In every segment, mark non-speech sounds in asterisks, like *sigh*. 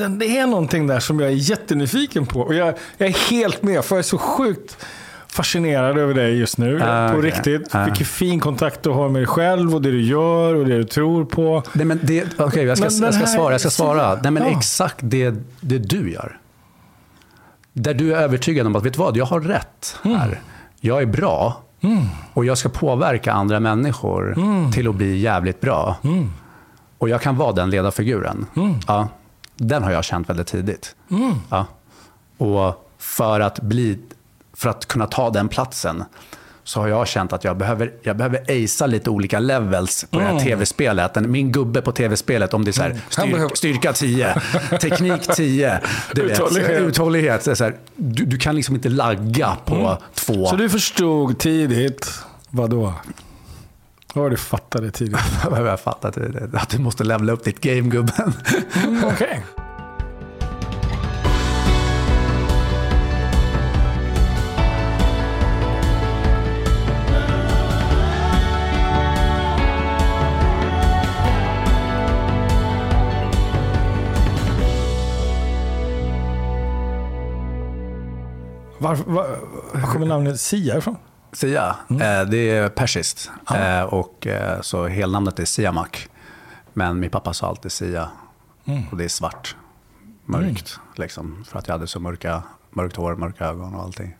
den, det är någonting där som jag är jättenyfiken på. Och jag, jag är helt med, för jag är så sjukt fascinerad över dig just nu. Ah, på okej. riktigt. Ah. Vilken fin kontakt du har med dig själv och det du gör och det du tror på. Nej, men det, okej, jag, ska, Men jag ska svara. Jag ska svara. Nej, men Ja. exakt det, det du gör. Där du är övertygad om att, vet du vad, jag har rätt här. Jag är bra och jag ska påverka andra människor till att bli jävligt bra. Och jag kan vara den ledarfiguren. Ja, den har jag känt väldigt tidigt. Ja. Och för att, bli, för att kunna ta den platsen så har jag känt att jag behöver, jag behöver acea lite olika levels på det här tv-spelet. Den- Min gubbe på tv-spelet, om det är så här, Han styr, behöver- styrka 10, *laughs* teknik 10, du vet, Uthållighet. uthållighet. Så här, du, du kan liksom inte lagga på två. Så du förstod tidigt, vadå? Var det *laughs* du fattade tidigt? Jag har fattat det, att du måste levla upp ditt game, gubben. Mm, Okej. Varför, var, var kommer namnet Sia ifrån? Sia, eh, det är persiskt. Eh, och, eh, så helnamnet är Siamak. Men min pappa sa alltid Sia. Och det är svart. Mörkt. Liksom, för att jag hade så mörka, mörkt hår, mörka ögon och allting.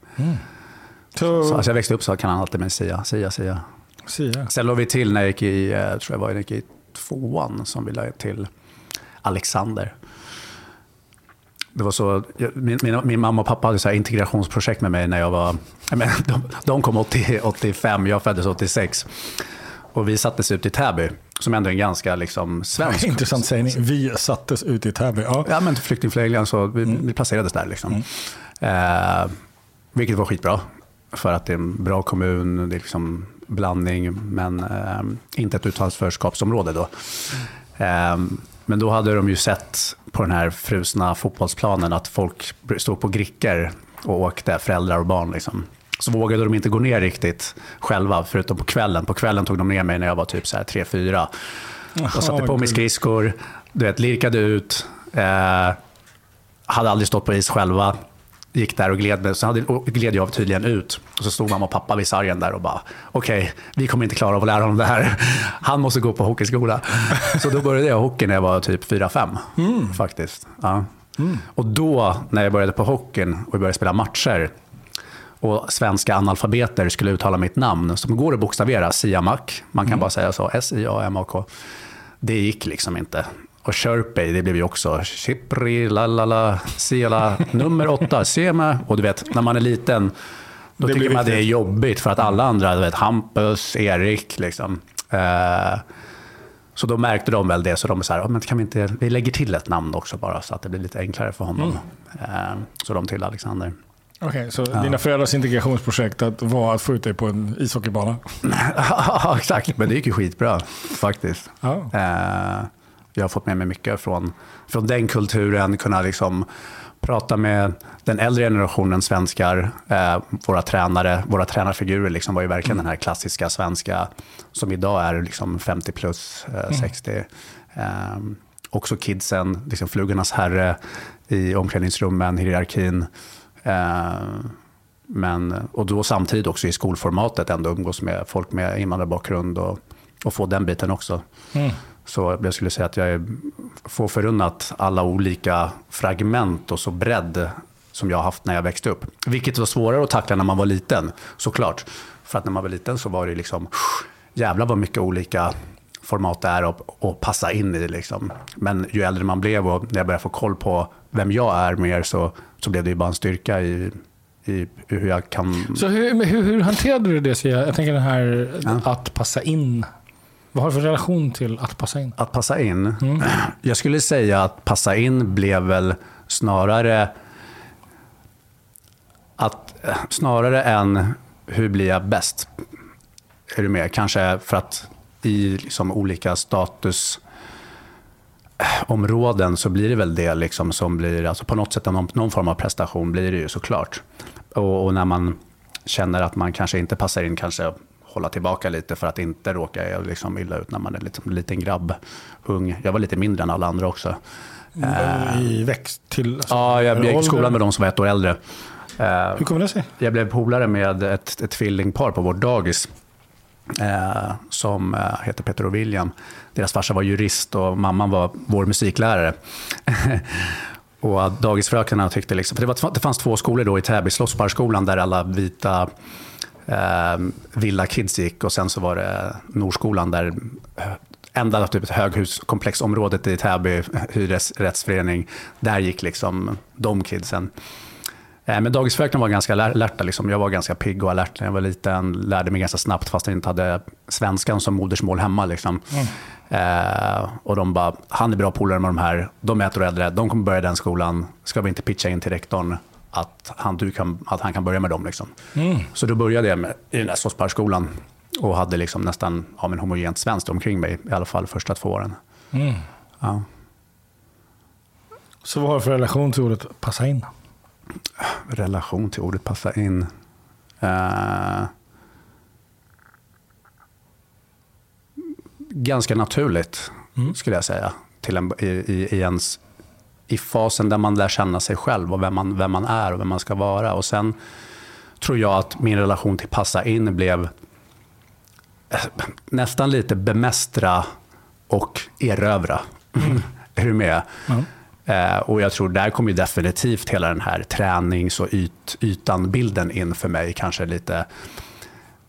Så, Så alltså jag växte upp så kan han alltid med Sia, Sia, Sia. Sia. Sen låg vi till när jag gick i, tror jag var, jag gick i tvåan som vi la till Alexander. Det var så, min, min, min mamma och pappa hade så integrationsprojekt med mig när jag var... jag *laughs* De, de kom 80, 85, jag föddes 86. Och vi sattes ut i Täby, som ändå är en ganska liksom, svensk... *laughs* Intressant sägning. Vi sattes ut i Täby. Ja. Ja, men flyktingförläggningen så vi, vi placerades där. Liksom. Eh, vilket var skitbra. För att det är en bra kommun, det är liksom blandning, men eh, inte ett utlandsförskapsområde då. Eh, men då hade de ju sett på den här frusna fotbollsplanen att folk stod på grickor och åkte, föräldrar och barn. Liksom. Så vågade de inte gå ner riktigt själva, förutom på kvällen. På kvällen tog de ner mig när jag var typ så här 3-4. Jag satte på mig skridskor, du vet, lirkade ut. Eh, hade aldrig stått på is själva. Gick där och gled mig. Sen hade, gled jag tydligen ut. Och så stod mamma och pappa vid sargen där och bara, okej, vi kommer inte klara av att lära honom det här. Han måste gå på hockeyskola. Så då började jag hockey när jag var typ 4-5. Faktiskt. Ja. Och då, när jag började på hockeyn och började spela matcher, och svenska analfabeter skulle uttala mitt namn, som går att bokstavera, Siamak. Man kan bara säga så, S-I-A-M-A-K. Det gick liksom inte. Och Sherpay, det blev ju också Chipri, lalala, Siala, nummer åtta, Sema. Och du vet, när man är liten, då Det tycker man det är viktigt. jobbigt för att alla andra, du vet, Hampus, Erik, liksom. Eh, så då märkte de väl det, så de så här, "Ja, men kan vi inte, vi lägger till ett namn också bara, så att det blir lite enklare för honom. Eh, så de till Alexander. Okej, så dina föräldrars integrationsprojekt att var att få ut dig på en ishockeybana? *laughs* Ja, exakt. Men det gick ju skitbra faktiskt. Ja. Eh, jag har fått med mig mycket från, från den kulturen, kunna liksom prata med den äldre generationen svenskar, eh, våra tränare, våra tränarfigurer liksom var ju verkligen den här klassiska svenska som idag är liksom 50 plus, eh, 60. Eh, också kidsen, liksom flugornas herre i omklädningsrummen, hierarkin. Eh, men, och då samtidigt också i skolformatet ändå umgås med folk med invandrarbakgrund och, och få den biten också. Så jag skulle säga att jag får förunnat alla olika fragment och så bredd som jag har haft när jag växte upp. Vilket var svårare att tackla när man var liten, såklart. För att när man var liten så var det liksom, jävlar vad mycket olika format det är att, att passa in i. Liksom. Men ju äldre man blev och när jag började få koll på vem jag är mer så, så blev det ju bara en styrka i, i hur jag kan... Så hur, hur, hur hanterade du det? Sia? Jag tänker den här att passa in. Vad har du för relation till att passa in? Att passa in? *clears throat* Jag skulle säga att passa in blev väl snarare att *clears throat* snarare än hur blir jag bäst? Är du med? Kanske för att i liksom olika statusområden så blir det väl det liksom som blir, alltså på något sätt någon, någon form av prestation blir det ju såklart. Och, och när man känner att man kanske inte passar in, kanske hålla tillbaka lite för att inte råka liksom illa ut när man är liksom en liten grabb, ung. Jag var lite mindre än alla andra också. I växt till... Alltså, Ja, jag, gick i skolan med de som var ett år äldre. Eh, Hur kommer det sig? Jag blev polare med ett, ett tvillingpar på vårt dagis. Eh, som eh, heter Peter och William. Deras farsa var jurist och mamman var vår musiklärare. *laughs* och dagisfröknarna tyckte liksom, för det, var, det fanns två skolor då i Täby, Slottsparkskolan där alla vita villa kids gick och sen så var det Norskolan där enda typ ett höghuskomplexområdet i Täby hyresrättsförening, där gick liksom de kidsen. Eh, Men dagisfröknarna var ganska alerta. Liksom. Jag var ganska pigg och alert när jag var liten. Lärde mig ganska snabbt fast jag inte hade svenskan som modersmål hemma. Liksom. Eh, och de bara, han är bra polare med de här. De är ett år äldre. De kommer börja den skolan. Ska vi inte pitcha in till rektorn att han, du kan, att han kan börja med dem? Liksom. Så då började jag med, i den där Slottsparkskolan och hade liksom nästan ja, men homogent svenskt omkring mig. I alla fall första två åren. Ja. Så vad har du för relation till ordet passa in? relation till ordet passa in. Eh, ganska naturligt, skulle jag säga. Till en, i, i, i, ens, I fasen där man lär känna sig själv och vem man, vem man är och vem man ska vara. Och Sen tror jag att min relation till passa in blev eh, nästan lite bemästra och erövra. *laughs* är du med? Eh, och jag tror där kommer definitivt hela den här tränings och yt, ytan-bilden in för mig. Kanske lite...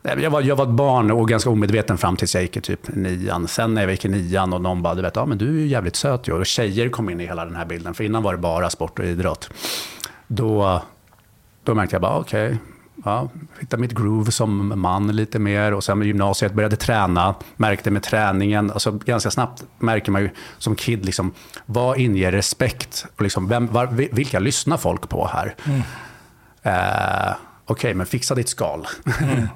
Jag var, jag var ett barn och ganska omedveten fram tills jag gick i typ nian. Sen när jag gick i nian och någon bara, du vet, ja, men du är ju jävligt söt ju. Och tjejer kom in i hela den här bilden. För innan var det bara sport och idrott. Då, då märkte jag bara, okej, ja, hitta mitt groove som man lite mer. Och sen med gymnasiet började träna, märkte med träningen, alltså ganska snabbt märker man ju som kid, liksom, vad inger respekt? Och liksom, vem, var, vilka lyssnar folk på här? Eh, okej, men fixa ditt skal. *laughs*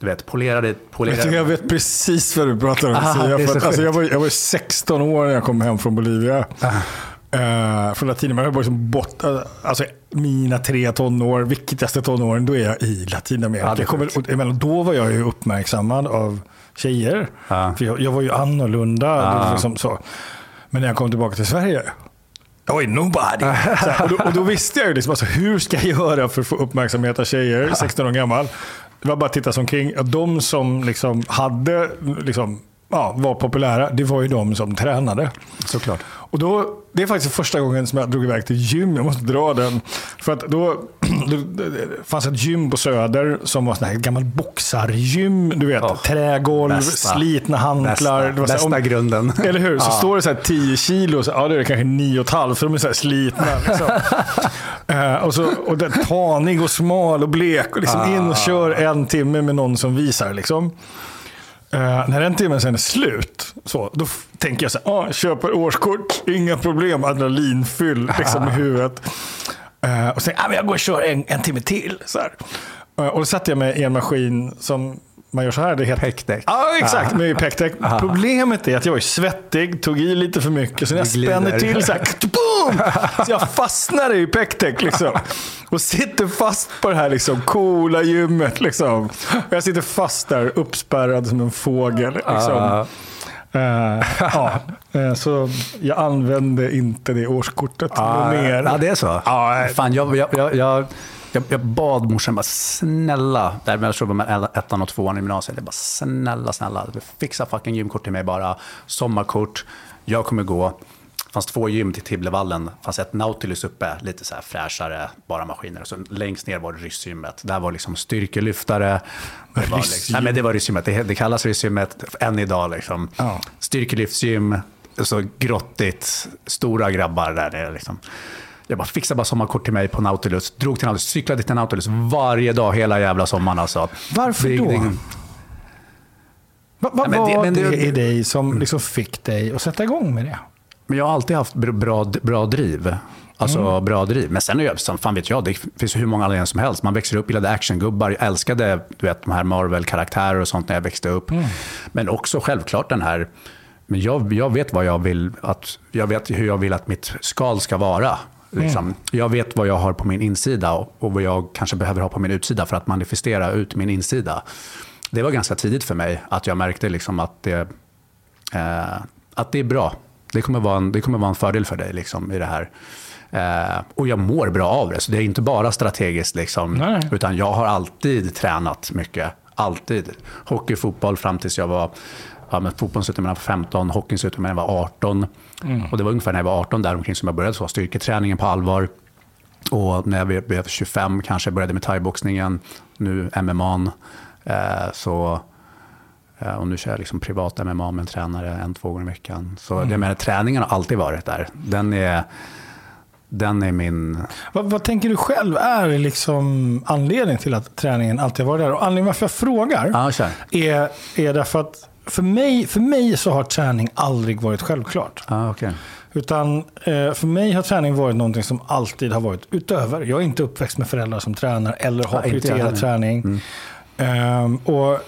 du vet, polera ditt... Polera. Vet du, jag vet precis vad du pratar om. Aha, är för alltså, jag, var, jag var 16 år när jag kom hem från Bolivia. Uh, från Latinamerika. Jag var liksom bort, alltså, mina tre tonår, viktigaste tonåren, då är jag i Latinamerika. Ja, jag kommer, emellan, då var jag ju uppmärksammad av tjejer. Ja. För jag, jag var ju annorlunda. Ja. liksom så. Men när jag kom tillbaka till Sverige, jag var ju nobody. *laughs* Här, och, då, och då visste jag ju liksom, alltså, hur ska jag göra för att få uppmärksamhet av tjejer, 16 år gammal. Det var bara att titta sig omkring. De som liksom hade, liksom, ja, var populära, det var ju de som tränade. Såklart. Och då, det är faktiskt första gången som jag drog iväg till gym. Jag måste dra den. För att då, *clears throat* det fanns ett gym på Söder som var sån här gammal boxargym. Du vet, Oh, trägolv, bästa. slitna hantlar. Bästa, Det var så här, bästa om- grunden. eller hur? Så Ja. står det så här 10 kilo, så, ja då är det kanske 9,5 för de är så slitna. *laughs* Liksom. Eh, och, så, och det, tanig och smal och blek. Och liksom in och kör en timme med någon som visar. Liksom. Eh, när den timmen sen är slut, så, då tänker jag så här, ah, köper årskort, inga problem, adrenalinfyll liksom, i *laughs* huvudet. Eh, och sen, ah, men jag går och kör en, en timme till. Så. Eh, och då satte jag mig i en maskin som man gör så här. Det heter Pekdäck. Ja, exakt. Med pekdäck. Problemet är att jag är svettig, tog i lite för mycket, så när jag spänner till så här, *laughs* boom! Så jag fastnar i pekdäck liksom. Och sitter fast på det här liksom, coola gymmet. Liksom. Jag sitter fast där, uppspärrad som en fågel. Liksom. Ah. Eh, ja. Eh, så jag använde inte det årskortet Ja, mer. ja, det är så? Ja, Fan, jag, jag, jag, jag, bad morsan bara snälla, där jag tror det var med ettan och tvåan i gymnasiet, jag bara snälla, snälla, fixa fucking gymkort till mig bara, sommarkort, jag kommer gå. Det fanns två gym till Tibblevallen. Det fanns ett Nautilus uppe, lite så här fräschare, bara maskiner. Och så längst ner var det ryssgymmet. Där var liksom styrkelyftare. Det var, liksom, nej, men det var ryssgymmet. Det, det kallas ryssgymmet än idag. Liksom. Ja. Styrkelyftsgym, så grottigt, stora grabbar där nere. Liksom. Jag bara fixade bara sommarkort till mig på Nautilus. Drog till Nautilus, cyklade till Nautilus varje dag hela jävla sommaren. Alltså. Varför då? Vad men det- var det, det- i dig som liksom fick dig att sätta igång med det? Men jag har alltid haft br- bra, bra driv. Alltså Mm. bra driv. Men sen är jag, fan vet jag, det finns hur många anledningar som helst. Man växer upp, gillade actiongubbar, jag älskade du vet, de här Marvel-karaktärer och sånt när jag växte upp. Mm. Men också självklart den här, men jag, jag vet vad jag vill, att, jag vet hur jag vill att mitt skal ska vara. Liksom. Mm. Jag vet vad jag har på min insida och, och vad jag kanske behöver ha på min utsida för att manifestera ut min insida. Det var ganska tidigt för mig att jag märkte liksom att, det, eh, att det är bra Det kommer vara en, det kommer vara en fördel för dig liksom, i det här. Eh, och jag mår bra av det, så det är inte bara strategiskt. Liksom, Nej. utan jag har alltid tränat mycket. Alltid. Hockey, fotboll fram tills jag var... Ja, men fotbollen slutade när jag var 15, hockeyn slutade när jag var 18. Och det var ungefär när jag var 18 där omkring som jag började så, styrketräningen på allvar. Och när jag blev 25 kanske började med thaiboxningen, nu MMA. Eh, så, och nu kör jag liksom privat MMA med en tränare en, två gånger i veckan. Så jag menar, träningen har alltid varit där. Den är, den är min... Vad, vad tänker du själv är liksom anledningen till att träningen alltid har varit där? Och anledningen varför jag frågar kör. är, är därför att för mig, för mig så har träning aldrig varit självklart. Ja, okej. Utan eh, för mig har träning varit någonting som alltid har varit utöver. Jag är inte uppväxt med föräldrar som tränar eller har jag prioriterat träning. Ehm, och,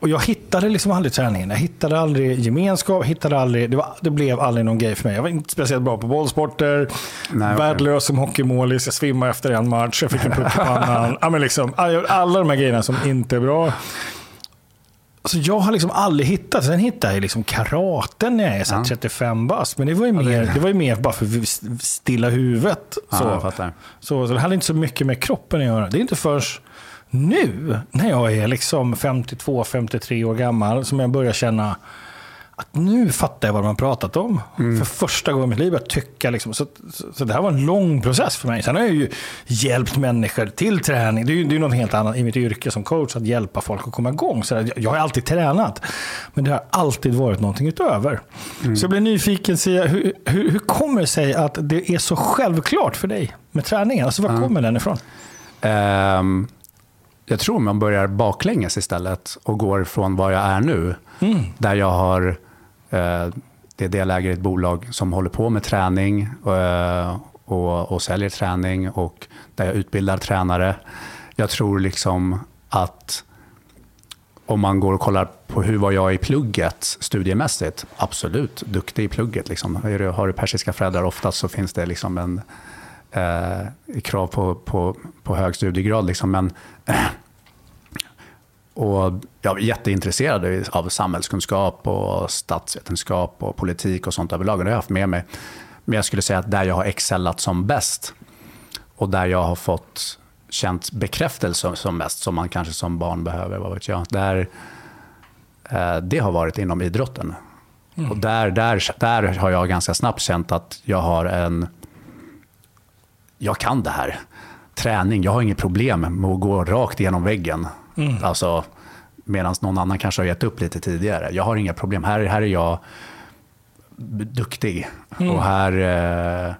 och jag hittade liksom aldrig träningen. Jag hittade aldrig gemenskap. Hittade aldrig, det, var, det blev aldrig någon grej för mig. Jag var inte speciellt bra på bollsporter. Nej, värdelös som hockeymålis. Jag svimmade efter en match. Jag fick en puck i pannan. *laughs* ja, men liksom, alla, de här grejerna som inte är bra. Så jag har liksom aldrig hittat. Sen hittade jag liksom karaten när jag är Ja. 35 bast. Men det var ju mer, det var ju mer bara för stilla huvudet. Ja, Så. Så, så det hade inte så mycket med kroppen att göra. Det är inte först nu, när jag är liksom 52-53 år gammal, som jag börjar känna att nu fattar jag vad de har pratat om. För första gången i mitt liv att tycka. Liksom. Så, så, så det här var en lång process för mig. Sen har jag ju hjälpt människor till träning. Det är ju det är något helt annat i mitt yrke som coach, att hjälpa folk att komma igång. Så jag, jag har alltid tränat, men det har alltid varit någonting utöver. Så jag blir nyfiken, Sia, hur, hur, hur kommer det sig att det är så självklart för dig med träningen? Alltså, var kommer den ifrån? Ehm, jag tror man börjar baklänges istället och går från var jag är nu. Där jag har, eh, det är delägare i ett bolag som håller på med träning eh, och, och säljer träning och där jag utbildar tränare. Jag tror liksom att om man går och kollar på hur var jag i plugget studiemässigt, absolut duktig i plugget. Liksom. Har du persiska föräldrar oftast så finns det liksom en eh, krav på, på, på hög studiegrad. Liksom. Men, *clears throat* och jag är jätteintresserad av samhällskunskap och statsvetenskap och politik och sånt överlag. Och det har jag haft med mig. Men jag skulle säga att där jag har excellat som bäst och där jag har fått känt bekräftelse som mest, som man kanske som barn behöver, vad vet jag. Där, eh, det har varit inom idrotten. Och där, där, där har jag ganska snabbt känt att jag har en... Jag kan det här. Träning, jag har inget problem med att gå rakt igenom väggen. Alltså, Medan någon annan kanske har gett upp lite tidigare. Jag har inga problem. Här, här är jag duktig. Och här, eh,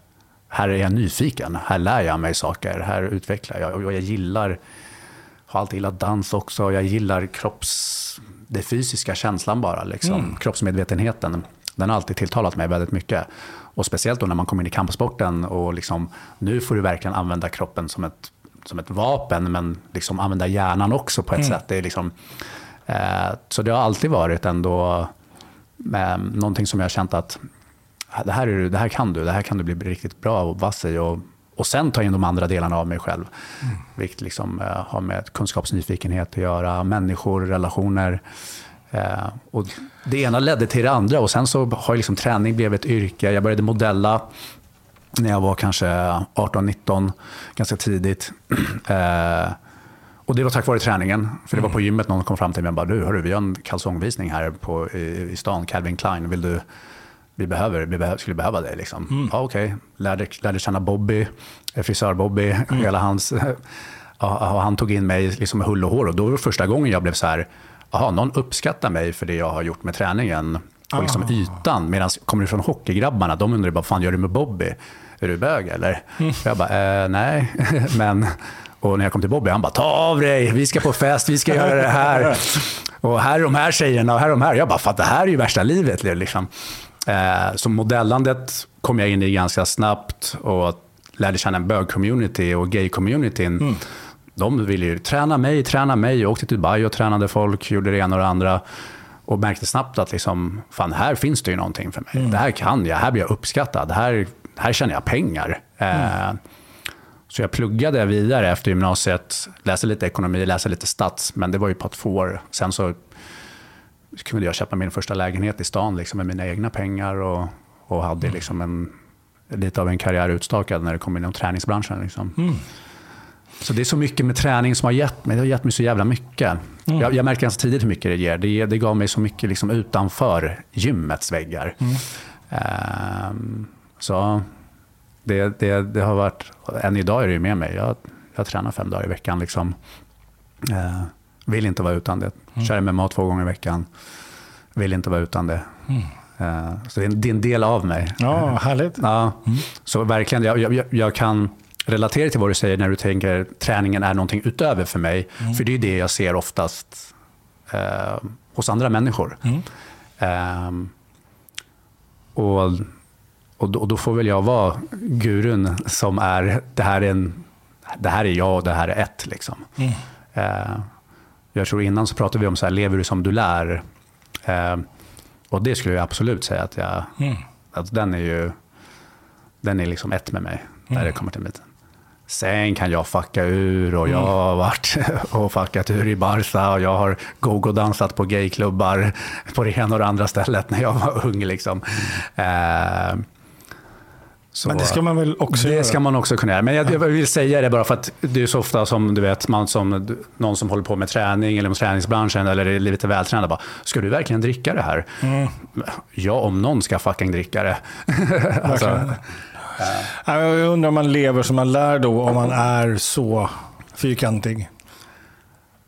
här är jag nyfiken. Här lär jag mig saker. Här utvecklar jag. Och jag gillar, har alltid gillat dans också. Jag gillar kropps, det fysiska känslan bara. Liksom. Kroppsmedvetenheten. Den har alltid tilltalat mig väldigt mycket. Och speciellt då när man kommer in i kampsporten och liksom, nu får du verkligen använda kroppen som ett, som ett vapen, men liksom använda hjärnan också på ett sätt. Det är liksom, eh, så det har alltid varit ändå eh, någonting som jag har känt att det här, är, det här kan du, det här kan du bli riktigt bra och vass i. Och, och sen ta in de andra delarna av mig själv. Vilket liksom, eh, har med kunskapsnyfikenhet att göra, människor, relationer. Eh, och det ena ledde till det andra och sen så har liksom träning blivit ett yrke. Jag började modella när jag var kanske 18-19, ganska tidigt. *clears throat* Eh, och det var tack vare träningen. För det var på gymmet någon kom fram till mig och bara, du, hörru, vi har en kalsongvisning här på, i, i stan, Calvin Klein. Vill du, vi, behöver, vi behöver, skulle behöva dig. Liksom. Ja, okej. Lärde, lärde känna Bobby, eh, frisör-Bobby, hela hans... *laughs* Ja, han tog in mig liksom med hull och hår och då var det första gången jag blev så här, jaha, någon uppskattar mig för det jag har gjort med träningen och liksom ytan. Medan kommer du från hockeygrabbarna, de undrar bara, vad fan gör du med Bobby? Är du bög eller? Och *laughs* jag bara, eh, nej, *laughs* men... Och när jag kom till Bobby, han bara, ta av dig, vi ska på fest, vi ska göra det här. *laughs* Och här är de här tjejerna och här är de här. Jag bara, fan det här är ju värsta livet. Liksom. Eh, så modellandet kom jag in i ganska snabbt och lärde känna en bög-community och gay-communityn. De ville ju träna mig, träna mig. Jag åkte till Dubai och tränade folk, gjorde det ena och det andra. Och märkte snabbt att liksom, fan, här finns det ju någonting för mig. Det här kan jag, här blir jag uppskattad. Här, här tjänar jag pengar. Eh, så jag pluggade vidare efter gymnasiet, läste lite ekonomi, läste lite stats, men det var ju på två år. Sen så kunde jag köpa min första lägenhet i stan liksom, med mina egna pengar och och hade liksom en, lite av en karriär utstakad när det kom inom träningsbranschen. Liksom. Mm. Så det är så mycket med träning som har gett mig. Det har gett mig så jävla mycket. Mm. Jag, jag märker ganska tidigt hur mycket det ger. Det, det gav mig så mycket liksom utanför gymmets väggar. Mm. Ehm, så det, det, det har varit, än idag är det ju med mig. Jag, jag tränar fem dagar i veckan. Liksom. Eh, vill inte vara utan det. Mm. Kör MMA två gånger i veckan. Vill inte vara utan det. Mm. Eh, så det är, en, det är en del av mig. Ja, härligt. Ja, Så verkligen, jag, jag, jag kan relatera till vad du säger när du tänker träningen är någonting utöver för mig. För det är det jag ser oftast eh, hos andra människor. Mm. Ehm, och, och, då, och då får väl jag vara gurun som är, det här är, en, det här är jag och det här är ett. Liksom. Mm. Eh, jag tror innan så pratade vi om så här, lever du som du lär? Eh, och det skulle jag absolut säga att jag, Mm. att den är ju, den är liksom ett med mig när det kommer till miten. Sen kan jag fucka ur och jag har varit *laughs* och fuckat ur i Barca och jag har go-go-dansat på gayklubbar på det ena och det andra stället när jag var ung. Liksom. Eh, så- Men det ska man väl också det göra? ska man också kunna göra. Men jag, jag vill säga det bara för att det är så ofta som du vet, man som, någon som håller på med träning eller med träningsbranschen eller är lite vältränad bara, ska du verkligen dricka det här? Mm. Ja, om någon ska fucking dricka det. *laughs* alltså. Ja, Jag undrar om man lever som man lär då, om man är så fyrkantig.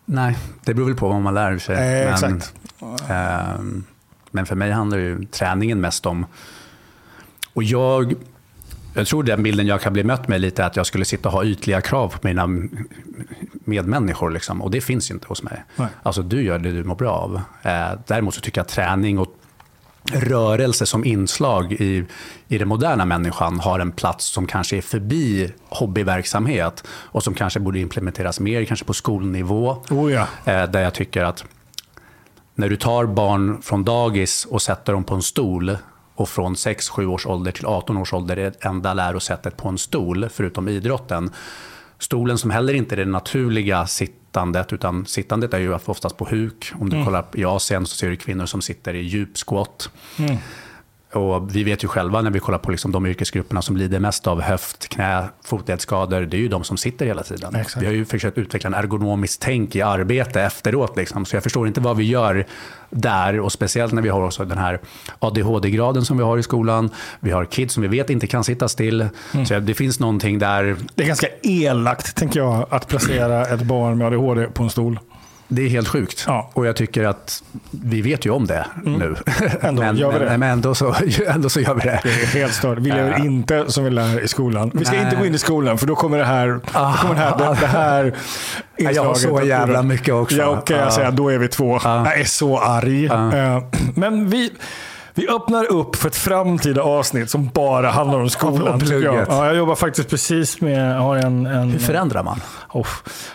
nej, det beror väl på vad man lär sig. Eh, men, exakt. ehm, men för mig handlar ju träningen mest om... Och jag, jag tror den bilden jag kan bli mött med lite är att jag skulle sitta och ha ytliga krav på mina medmänniskor. Liksom. Och det finns inte hos mig. Nej. Alltså du gör det du mår bra av. Eh, däremot så tycker jag träning och rörelse som inslag i, i den moderna människan har en plats som kanske är förbi hobbyverksamhet och som kanske borde implementeras mer, kanske på skolnivå. Oh ja. Eh, där jag tycker att när du tar barn från dagis och sätter dem på en stol och från 6-7 års ålder till 18 års ålder är det enda lärosättet på en stol, förutom idrotten. Stolen som heller inte är det naturliga sittandet, utan sittandet är ju oftast på huk. Om du kollar i Asien så ser du kvinnor som sitter i djup squat. Mm. Och vi vet ju själva när vi kollar på liksom de yrkesgrupperna som lider mest av höft, knä, fotledsskador, det är ju de som sitter hela tiden. Exakt. Vi har ju försökt utveckla en ergonomisk tänk i arbete efteråt. Liksom. Så jag förstår inte vad vi gör där. Och speciellt när vi har också den här ADHD-graden som vi har i skolan. Vi har kids som vi vet inte kan sitta still. Så det finns någonting där. Det är ganska elakt, tänker jag, att placera ett barn med ADHD på en stol. Det är helt sjukt. Ja. Och jag tycker att vi vet ju om det nu. *laughs* Ändå men, gör vi det. men, men ändå, så, *laughs* ändå så gör vi det. Det är helt stört. Vi lever Ja. inte som vi lär i skolan. Vi ska Nej. inte gå in i skolan för då kommer det här, då kommer det här, det, det här *laughs* Ja, jag har så inslaget jävla mycket också. Ja, kan jag Ja. säga. Då är vi två. Ja. Jag är så arg. Eh, Men vi, vi öppnar upp för ett framtida avsnitt som bara handlar om skolan. Tycker jag. Ja, jag jobbar faktiskt precis med, har en, en Hur förändrar man? Oh.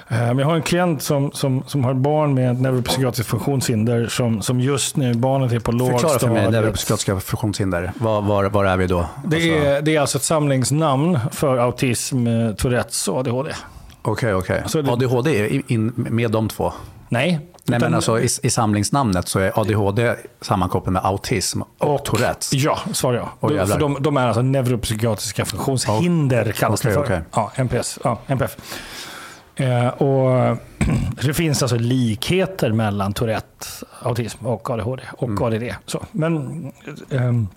Jag har en klient som, som, som har barn med neuropsykiatriskt funktionshinder som, som just nu, barnet är på Förklara för mig, lågstadiet. neuropsykiatriska funktionshinder. Var, var, var är vi då? Det Alltså- är, det är alltså ett samlingsnamn för autism, eh, Tourettes och ADHD. Okej, okej. Så det- ADHD är in med de två? Nej. Nej, utan- men alltså, i, I samlingsnamnet så är ADHD sammankopplat med autism och, Tourettes. Ja, svarar jag. Oj, De- för de, de är alltså neuropsykiatriska funktionshinder kallas okej, det för. okej. Ja, NPS. Ja, NPF. Eh, och *clears throat* det finns alltså likheter mellan Tourette, autism och ADHD och Mm. ADD. Så, men, ehm,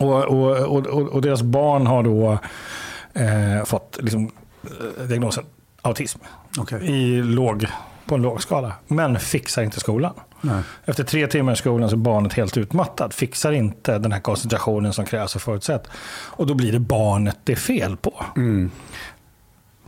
och, och, och, och, och deras barn har då eh, fått liksom, eh, diagnosen autism Okej. i låg, på en låg skala. Men fixar inte skolan. Nej. Efter tre timmar i skolan så är barnet helt utmattat. Fixar inte den här koncentrationen som krävs och förutsätt. Och då blir det barnet det är fel på. Mm.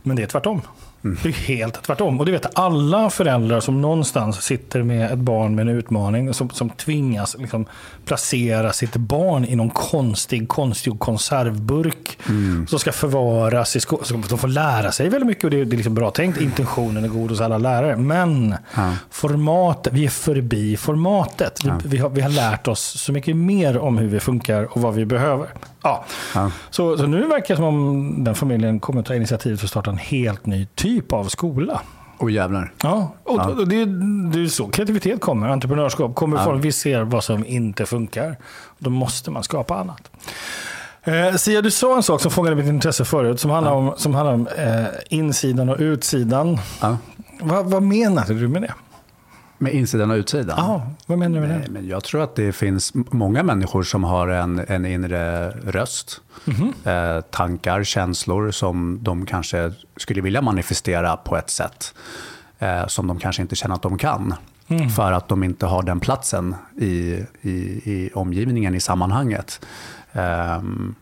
Men det är tvärtom. Det är helt tvärtom. Och det vet alla föräldrar som någonstans sitter med ett barn med en utmaning som, som tvingas liksom placera sitt barn i någon konstig, konstgjord konservburk som ska förvaras i skolan. De får lära sig väldigt mycket och det är, det är liksom bra tänkt. Intentionen är god hos alla lärare. Men Ja. formatet, vi är förbi formatet. Vi, Ja. vi, har, vi har lärt oss så mycket mer om hur vi funkar och vad vi behöver. Ja. Ja. Så, så nu verkar det som om den familjen kommer att ta initiativ för att starta en helt ny typ av skola. Och jävlar. Ja, och, Ja. det, det är så kreativitet kommer. Entreprenörskap kommer Ja. folk vi ser vad som inte funkar. Då måste man skapa annat. Eh, Sia, du sa en sak som fångade mitt intresse förut som handlar om, som handlar om eh, insidan och utsidan. Ja. Va, vad menade du med det? Med insidan och utsidan? Ja, vad menar du med Nej, det? men jag tror att det finns många människor som har en, en inre röst. Eh, tankar, känslor som de kanske skulle vilja manifestera på ett sätt. Eh, som de kanske inte känner att de kan. För att de inte har den platsen i, i, i omgivningen, i sammanhanget. Ehm,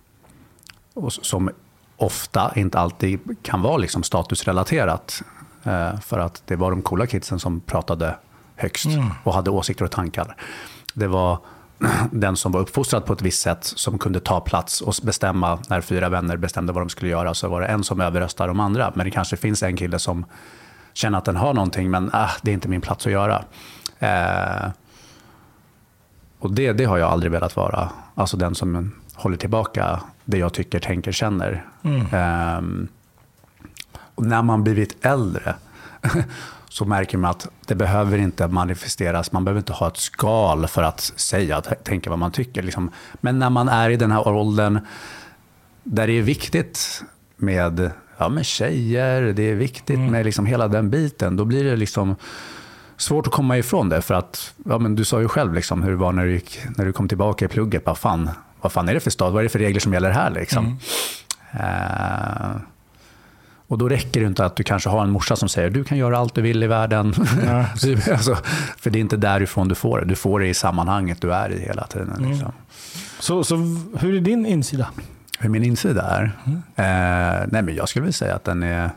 och som ofta, inte alltid, kan vara liksom statusrelaterat. Eh, för att det var de coola kidsen som pratade högst och hade åsikter och tankar. Det var *clears throat* den som var uppfostrad på ett visst sätt som kunde ta plats och bestämma när fyra vänner bestämde vad de skulle göra. Så var det en som överröstade de andra. Men det kanske finns en kille som känner att den har någonting men ah, det är inte min plats att göra. Eh, och det, det har jag aldrig velat vara. Alltså den som håller tillbaka det jag tycker, tänker, känner. Ehm, och när man blivit äldre *laughs* så märker man att det behöver inte manifesteras. Man behöver inte ha ett skal för att säga, tänka vad man tycker. Liksom. Men när man är i den här åldern där det är viktigt med, ja, med tjejer, det är viktigt med liksom hela den biten, då blir det liksom svårt att komma ifrån det. För att, ja, men du sa ju själv liksom, hur det var när du, gick, när du kom tillbaka i plugget. Vad fan, vad fan är det för stad? Vad är det för regler som gäller här? Liksom? Eh, och då räcker det inte att du kanske har en morsa som säger du kan göra allt du vill i världen. Du- *laughs* alltså, för det är inte därifrån du får det. Du får det i sammanhanget du är i hela tiden. Liksom. Så, så hur är din insida? Hur min insida är? Eh, nej men jag skulle vilja säga att den är...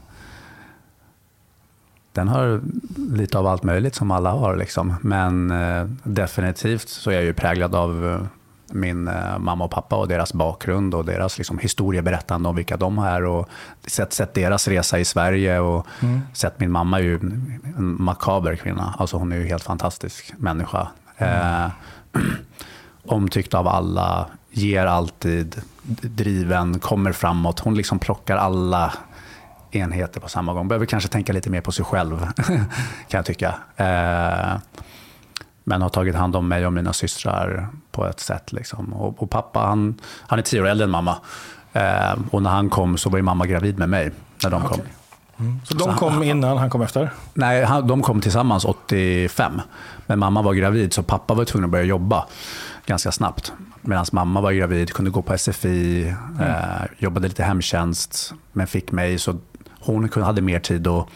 Den har lite av allt möjligt som alla har. Liksom. Men eh, definitivt så är jag ju präglad av eh, min eh, mamma och pappa och deras bakgrund och deras liksom, historieberättande om vilka de är. Och sett, sett deras resa i Sverige och sett min mamma är ju en makaber kvinna. Alltså hon är ju en helt fantastisk människa. Eh, *clears throat* omtyckt av alla, ger alltid, driven, kommer framåt. Hon liksom plockar alla enheter på samma gång. Behöver kanske tänka lite mer på sig själv, *laughs* kan jag tycka. Eh, men har tagit hand om mig och mina systrar på ett sätt. Liksom. Och, och pappa, han, han är tio år äldre än mamma. Eh, och när han kom så var ju mamma gravid med mig. När de kom. Så de kom innan, han kom efter? Nej, han, de kom tillsammans 85. Men mamma var gravid så pappa var tvungen att börja jobba ganska snabbt. Medan mamma var gravid, kunde gå på SFI, eh, jobbade lite hemtjänst, men fick mig. Så hon hade mer tid att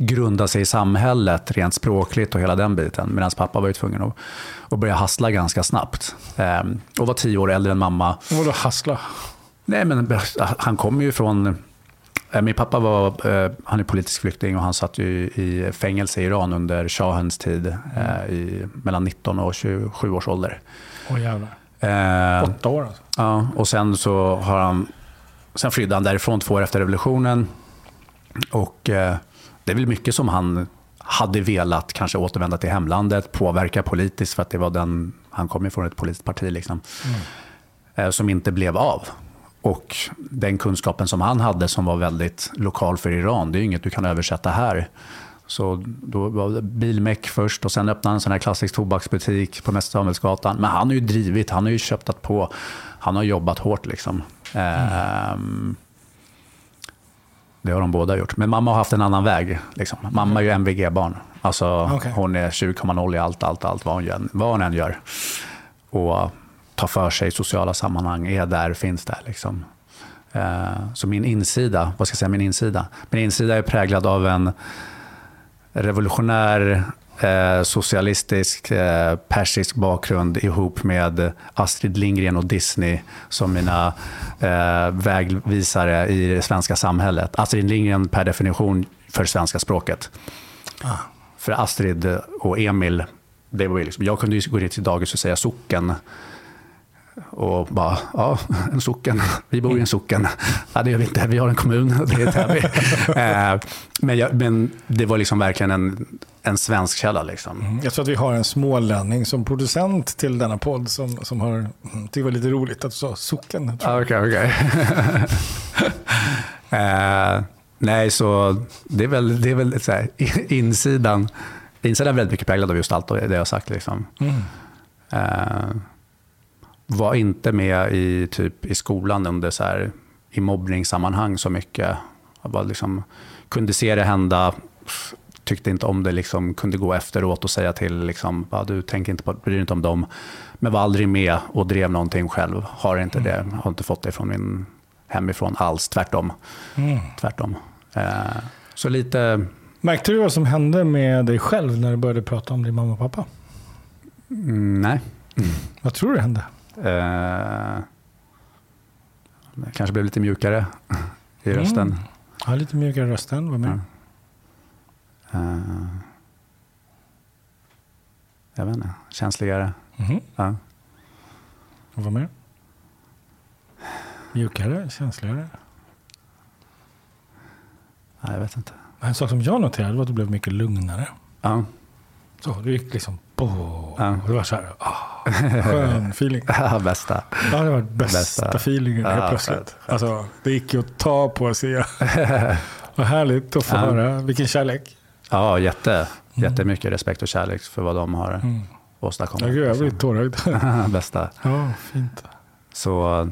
grunda sig i samhället rent språkligt och hela den biten. Medan pappa var ju tvungen att, att börja hassla ganska snabbt. Eh, och var tio år äldre än mamma. Vadå hassla? Nej, men han kommer ju från... eh, Min pappa var, eh, han är politisk flykting och han satt ju i fängelse i Iran under shahens tid eh, i mellan 19 och 27 års ålder. Åh jävlar. Eh, Åtta år alltså. Ja, och sen så har han... Sen flydde han därifrån två år efter revolutionen. Och eh, det är väl mycket som han hade velat kanske återvända till hemlandet, påverka politiskt för att det var den... Han kom ju från ett politiskt parti liksom. Eh, som inte blev av. Och den kunskapen som han hade som var väldigt lokal för Iran, det är ju inget du kan översätta här. Så då var det bilmek först och sen öppnade han en sån här klassisk tobaksbutik på Mäster Samuelsgatan. Men han har ju drivit, han har ju köptat på, han har jobbat hårt liksom. Ehm, det har de båda gjort. Men mamma har haft en annan väg. Liksom. Mamma är ju MVG-barn. Alltså, Okej. Hon är 20,0 i allt, allt, allt vad hon, gör, vad hon än gör. Och tar för sig i sociala sammanhang, är där, finns där. Liksom. Eh, Så min insida, vad ska jag säga, min insida? Min insida är präglad av en revolutionär, eh, socialistisk, eh, persisk bakgrund ihop med Astrid Lindgren och Disney som mina eh, vägvisare i det svenska samhället. Astrid Lindgren per definition för svenska språket. För Astrid och Emil, det var liksom, jag kunde ju gå ner till dagis och säga socken. Och bara, ja, en socken. Vi bor i en socken. Ja, det gör vi inte. Vi har en kommun. Det är Täby. *laughs* Eh, men, jag, men det var liksom verkligen en, en svensk källa. Liksom. Jag tror att vi har en smålänning som producent till denna podd som, som har tyckt det var lite roligt att du sa socken. jag. Okej, okej. *laughs* Eh, Nej, så det är väl, det är väl så här, insidan, insidan är väldigt mycket präglad av just allt det jag har sagt. Liksom. Mm. Eh, var inte med i, typ, i skolan under så här, i mobbningssammanhang så mycket. Jag bara liksom, kunde se det hända, tyckte inte om det, liksom, kunde gå efteråt och säga till, liksom, bara, du tänker inte på, bryr dig inte om dem. Men var aldrig med och drev någonting själv. Har inte det, har inte fått det från min hemifrån alls, tvärtom. Mm. tvärtom. Eh, så lite, Märkte du vad som hände med dig själv när du började prata om din mamma och pappa? mm, nej. Vad tror du hände? Eh, kanske blev lite mjukare *laughs* i Mm. rösten. Ja, lite mjukare i rösten. Vad mer? Ja. Eh, jag vet inte, känsligare. Mhm. Ja. Och vad mer? Mjukare, känsligare. Ja, jag vet inte. En sak som jag noterade var att du blev mycket lugnare. Ja. Så, du gick liksom på. Ja. Och det var så här, ah, skön feeling. *laughs* Bästa. Ja, det var bästa, Bästa. feelingen Ja, helt plötsligt. skönt, Alltså, det gick ju att ta på sig. *laughs* Vad härligt att få Ja. höra. Vilken kärlek. Ja, jätte, jättemycket respekt och kärlek för vad de har Mm. åstadkommit. Ja, gud, jag blir liksom. tårögd. *laughs* Bästa. ja, fint. Så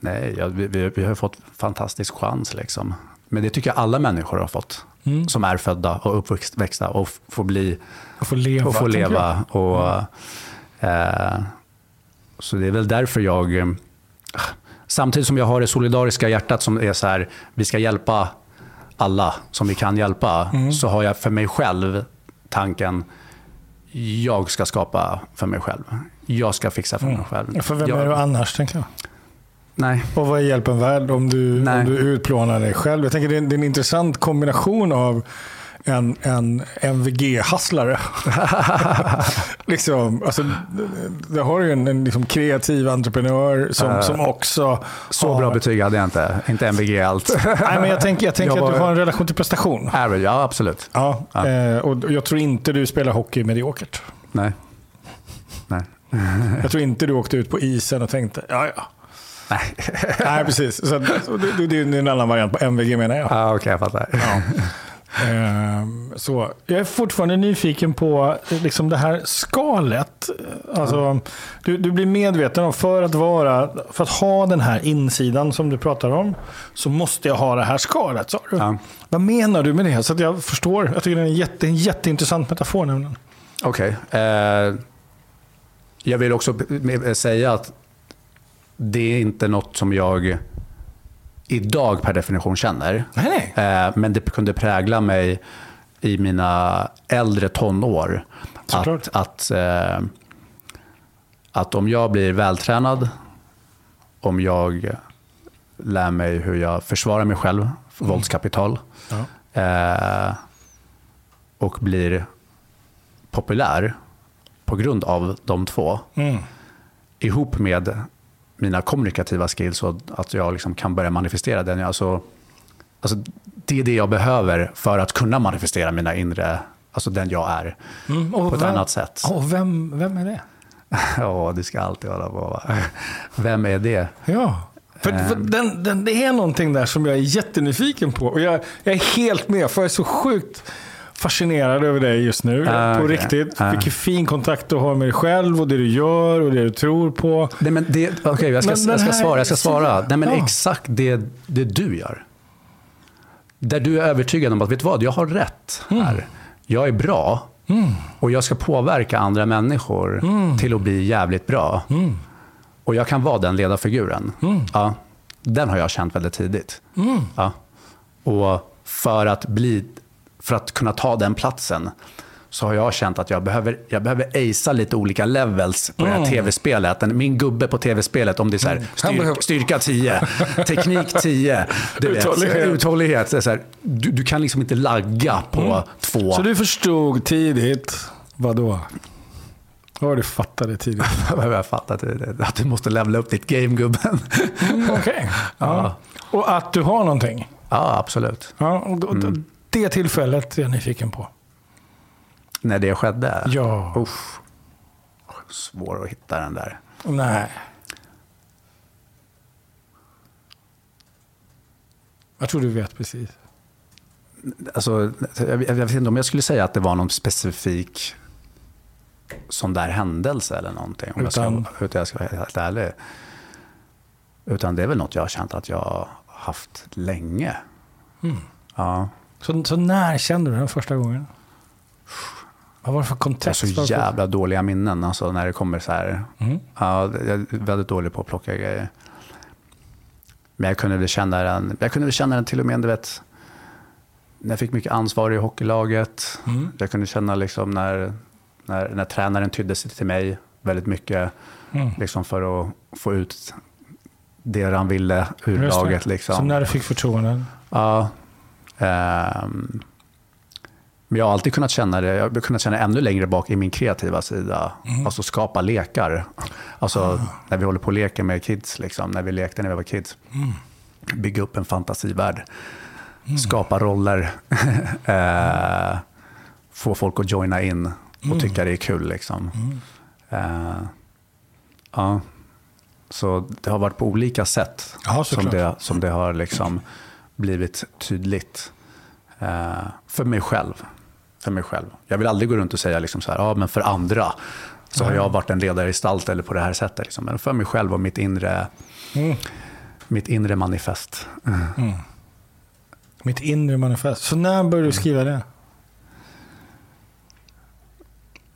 nej, ja, vi, vi, har fått fantastisk chans. Liksom. Men det tycker jag alla människor har fått. Mm. Som är födda och uppväxta och får bli Att få leva. och få tänker jag. leva. Och, eh, så det är väl därför jag, eh, samtidigt som jag har det solidariska hjärtat som är så här, vi ska hjälpa alla som vi kan hjälpa, Mm. så har jag för mig själv tanken, jag ska skapa för mig själv. Jag ska fixa för mig själv. Mm. För vem jag, är du annars, tänker jag? Nej, Och vad är hjälpen värd om du, Nej. om du utplånar dig själv? Jag tänker det är, en- det är en intressant kombination av en, en MVG-hasslare. *laughs* liksom, alltså, det har ju en, en liksom kreativ entreprenör som, Eh, som också... så har- bra betyg hade jag inte. Inte MVG allt. Nej, men jag tänker, jag tänker Jag att du var- har en relation till prestation. Average, ja absolut. Ja, eh, och jag tror inte du spelar hockey mediokert. Nej. Nej. *laughs* Jag tror inte du åkte ut på isen och tänkte, ja ja. Nej. *laughs* Nej, precis. Så, så det, det är en annan variant på MVG menar jag. Ah, Okej, jag fattar. Ja. Ehm, så. Jag är fortfarande nyfiken på liksom det här skalet. Alltså, du, du blir medveten om för att, vara, för att ha den här insidan som du pratar om så måste jag ha det här skalet. Sa du. Ja. Vad menar du med det? Så att jag förstår. Jag tycker det är en, jätte, en jätteintressant metafor. Nämligen. Okej. Eh, jag vill också säga att det är inte något som jag idag per definition känner. Nej, nej. Eh, men det kunde prägla mig i mina äldre tonår. Såklart. Att, att, eh, att om jag blir vältränad, om jag lär mig hur jag försvarar mig själv, våldskapital, Ja. eh, och blir populär på grund av de två, Mm. ihop med mina kommunikativa skills och att jag liksom kan börja manifestera den. Alltså, alltså, det är det jag behöver för att kunna manifestera mina inre, alltså den jag är, Mm, på ett vem- annat sätt. Och vem, vem är det? *laughs* Ja, du ska alltid hålla på. va? Vem är det? Ja. För, för Ehm. den, den, det är någonting där som jag är jättenyfiken på. Och jag, jag är helt med, för jag är så sjukt fascinerad över dig just nu. Ah, på okej. riktigt. Ah. Vilken fin kontakt du har med dig själv och det du gör och det du tror på. Nej, men det okej, jag, ska, Men jag ska svara. Jag ska svara. Nej, men Ja. exakt det, det du gör. Där du är övertygad om att, vet du vad, jag har rätt här. Jag är bra och jag ska påverka andra människor till att bli jävligt bra. Och jag kan vara den ledarfiguren. Ja, den har jag känt väldigt tidigt. Ja. Och för att, bli, för att kunna ta den platsen så har jag känt att jag behöver, jag behöver acea lite olika levels på det här tv-spelet. Den- Min gubbe på tv-spelet, om det är så här, Han styr, behöver- styrka 10, *laughs* teknik 10, du vet, Uthållighet. uthållighet. Det så här, du, du kan liksom inte lagga på två. Så du förstod tidigt, vadå? Vad det du fattade tidigt? *laughs* jag att, du- att du måste levla upp ditt game, gubben. Mm, Okej. *laughs* Ja. Och att du har någonting. ja, absolut. Ja, och då- Mm. Det tillfället är jag nyfiken på. När det skedde. Ja. Uff. Svår att hitta den där. Nej. Jag tror du vet precis. alltså, jag, jag vet inte om jag skulle säga att det var någon specifik sån där händelse eller någonting. Om Utan- jag ska, utan jag ska vara helt ärlig. Utan det är väl något jag har känt att jag har haft länge. Mm. Ja. Så, så när kände du den första gången? Vad var det för Jag har kontext? så jävla dåliga minnen alltså, när det kommer så här. Mm. Ja, jag är väldigt dålig på att plocka grejer. Men jag kunde väl känna den, jag kunde väl känna den till och med, du vet, när jag fick mycket ansvar i hockeylaget. Mm. Jag kunde känna liksom när, när, när tränaren tydde sig till mig väldigt mycket Mm. liksom för att få ut det han ville ur Just laget. Liksom. Så när du fick förtroenden? Ja. Ehm, men jag har alltid kunnat känna det, jag har kunnat känna ännu längre bak i min kreativa sida. Alltså skapa lekar. Alltså när vi håller på och leker med kids, liksom, när vi lekte när vi var kids. Bygga upp en fantasivärld. Skapa roller. *laughs* eh, få folk att joina in och tycka det är kul. Liksom. Eh, ja. Så det har varit på olika sätt Ja, som, det, som det har liksom blivit tydligt eh, för mig själv. För mig själv. Jag vill aldrig gå runt och säga liksom så här, ja, men för andra så har jag varit en ledargestalt eller på det här sättet. Liksom. Men för mig själv och mitt inre, Mm. mitt inre manifest. Mitt inre manifest. Så när började du skriva det?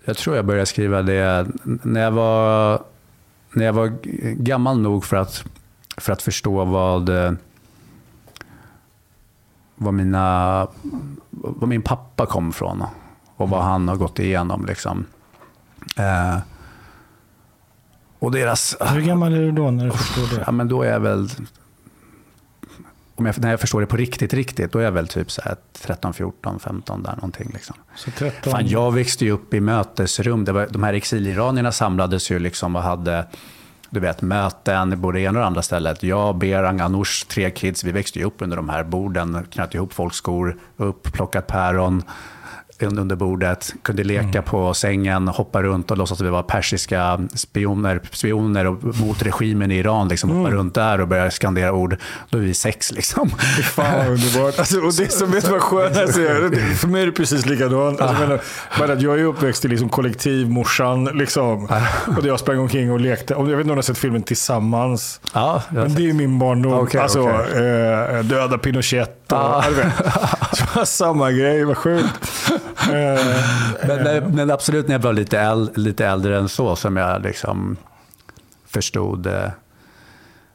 Jag tror jag började skriva det när jag var, när jag var gammal nog för att, för att förstå vad, vad, mina, vad min pappa kom från och vad han har gått igenom. Liksom. Eh, och deras... Hur gammal är du då när du förstår det? Ja, men då är jag väl... Om jag, när jag förstår det på riktigt, riktigt, då är jag väl typ så här 13, 14, 15 där någonting. Liksom. Så 13? Fan, jag växte ju upp i mötesrum. Det var, de här exiliranierna samlades ju liksom och hade du vet, möten både ena och andra stället. Jag, Berang, Anoush, tre kids, vi växte ju upp under de här borden. Knöt ihop folks skor, upp, plockat päron under bordet. Kunde leka på sängen, hoppa runt och låtsas att vi var persiska spioner, spioner och, mot regimen i Iran. Liksom, Hoppa runt där och börja skandera ord. Då är vi sex liksom. Fan vad underbart. Alltså, och det som *laughs* vet vad skönt ser? För mig är det precis likadant. Alltså, men, bara att jag är uppväxt i liksom kollektivmorsan. Liksom, och jag sprang omkring och lekte. Jag vet inte om du har sett filmen Tillsammans. Ja, Men det är min barndom. Okej, alltså, okej. eh, döda Pinochet. Och, Ah. *laughs* samma grej, vad sjukt. Men, men, men absolut när jag var lite, äl, lite äldre än så som jag liksom förstod eh,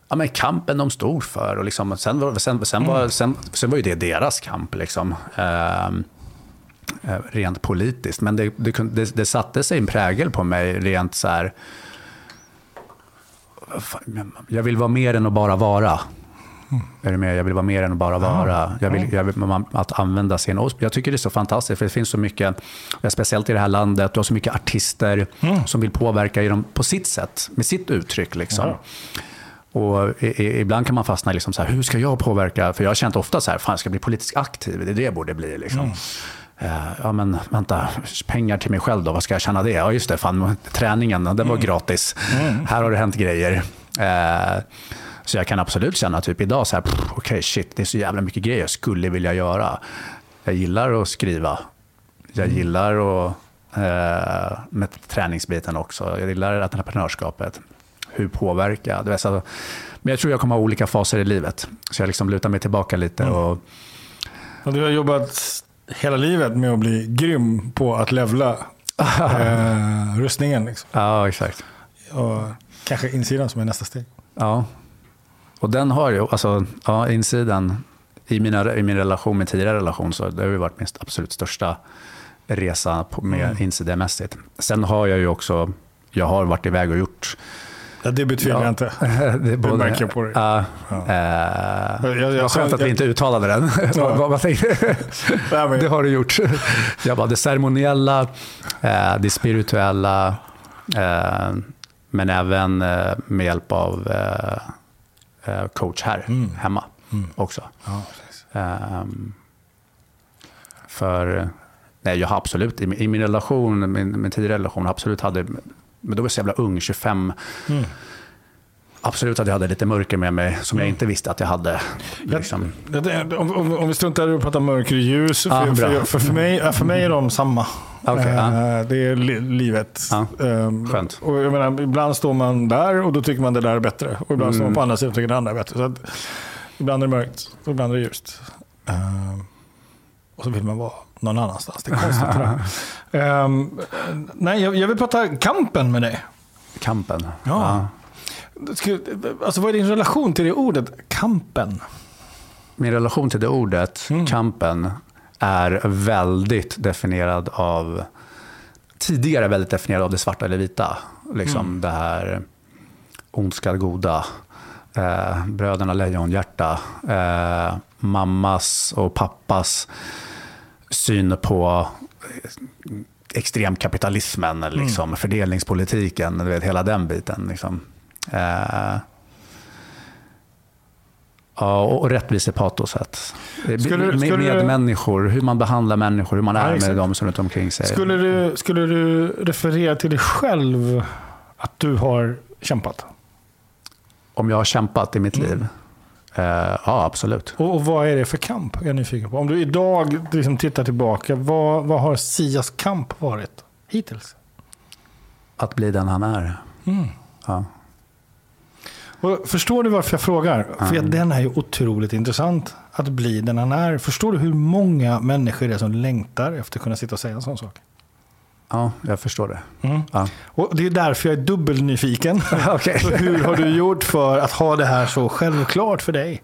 ja, men kampen de stod för. Och liksom, sen, var, sen, sen, var, sen, sen var ju det deras kamp, liksom, eh, eh, rent politiskt. Men det, det, det, satte sig en prägel på mig rent så här... Jag vill vara mer än att bara vara. Är du med? Jag vill vara mer än att bara vara. Jag vill, jag vill, att använda sin... och Jag tycker det är så fantastiskt, för det finns så mycket, speciellt i det här landet, du har så mycket artister som vill påverka dem på sitt sätt, med sitt uttryck. Liksom. Och i, i, ibland kan man fastna i liksom så här, hur ska jag påverka? För jag har känt ofta så här, fan jag ska bli politiskt aktiv, det är det jag borde bli. Liksom. Eh, ja men vänta, pengar till mig själv då, vad ska jag tjäna det? Ja just det, fan, träningen, den var gratis. Här har det hänt grejer. Eh, så jag kan absolut känna typ idag så här, okej shit, det är så jävla mycket grejer jag skulle vilja göra. Jag gillar att skriva. Jag gillar att, eh, med träningsbiten också. Jag gillar entreprenörskapet. Hur påverka? Du vet, så, men jag tror jag kommer ha olika faser i livet. Så jag liksom lutar mig tillbaka lite. Och, och du har jobbat hela livet med att bli grym på att levla *laughs* eh, rustningen. Liksom. ja, exakt. Och kanske insidan som är nästa steg. Ja. Och den har ju, alltså, ja, insidan i, mina, i min relation med tidigare relation så det har ju varit min absolut största resa på, med Mm. insidemässigt. Sen har jag ju också, jag har varit iväg och gjort Ja, det betvivlar Ja. jag inte. *laughs* det, både- märker jag på dig. Ja, Ja. eh, Jag- jag- vad skönt att vi inte uttalade den. *laughs* vad, tänkte Det har du gjort. *laughs* Jag bara, det ceremoniella, eh, det spirituella, eh, men även med hjälp av coach här Mm. hemma Mm. också. Ja. Ehm, för nej, jag har absolut, i min, i min relation, min, min tidigare relation, absolut hade, men då var jag så jävla ung, 25, Mm. Absolut att jag hade lite mörker med mig som jag inte visste att jag hade. Liksom. Det- det- Om, om, om vi struntar i att prata mörker och ljus. För, Ja, bra. för, för, för, mig, ja, för mig är de samma. Okej, ja. Eh, Det är li, livet. Ja, Ehm, skönt. Och jag menar, ibland står man där och då tycker man det där är bättre. Och ibland står man Mm. på andra sidan och tycker det andra är bättre. Så att, ibland är det mörkt och ibland är det ljust. Ehm, och så vill man vara någon annanstans. Det är konstigt det. *laughs* Ehm, nej, jag, jag vill prata kampen med dig. Kampen. Ja. Ska- Alltså, vad är din relation till det ordet, kampen? Min relation till det ordet, Mm. kampen, är väldigt definierad av tidigare väldigt definierad av det svarta eller vita. Liksom Mm. det här ondska goda, eh, bröderna Lejonhjärta, eh, mammas och pappas syn på extremkapitalismen, liksom, fördelningspolitiken, du vet, hela den biten. Liksom. Eh, Ja, och rättvisepatoset. Skulle- med, skulle med du- människor, hur man behandlar människor, hur man är med dem som runt omkring sig. Skulle du, skulle du referera till dig själv att du har kämpat? Om jag har kämpat i mitt Mm. liv? Eh, ja, absolut. Och, och vad är det för kamp? Är jag nyfiken på. Om du idag liksom tittar tillbaka, vad, vad har Sias kamp varit hittills? Att bli den han är. Mm. Ja. Och förstår du varför jag frågar? För Mm. att den är ju otroligt intressant. Att bli den han är. Förstår du hur många människor det är som längtar efter att kunna sitta och säga en sån sak? ja, jag förstår det. Mm. Ja. Och det är därför jag är dubbelnyfiken. *laughs* Så hur har du gjort för att ha det här så självklart för dig?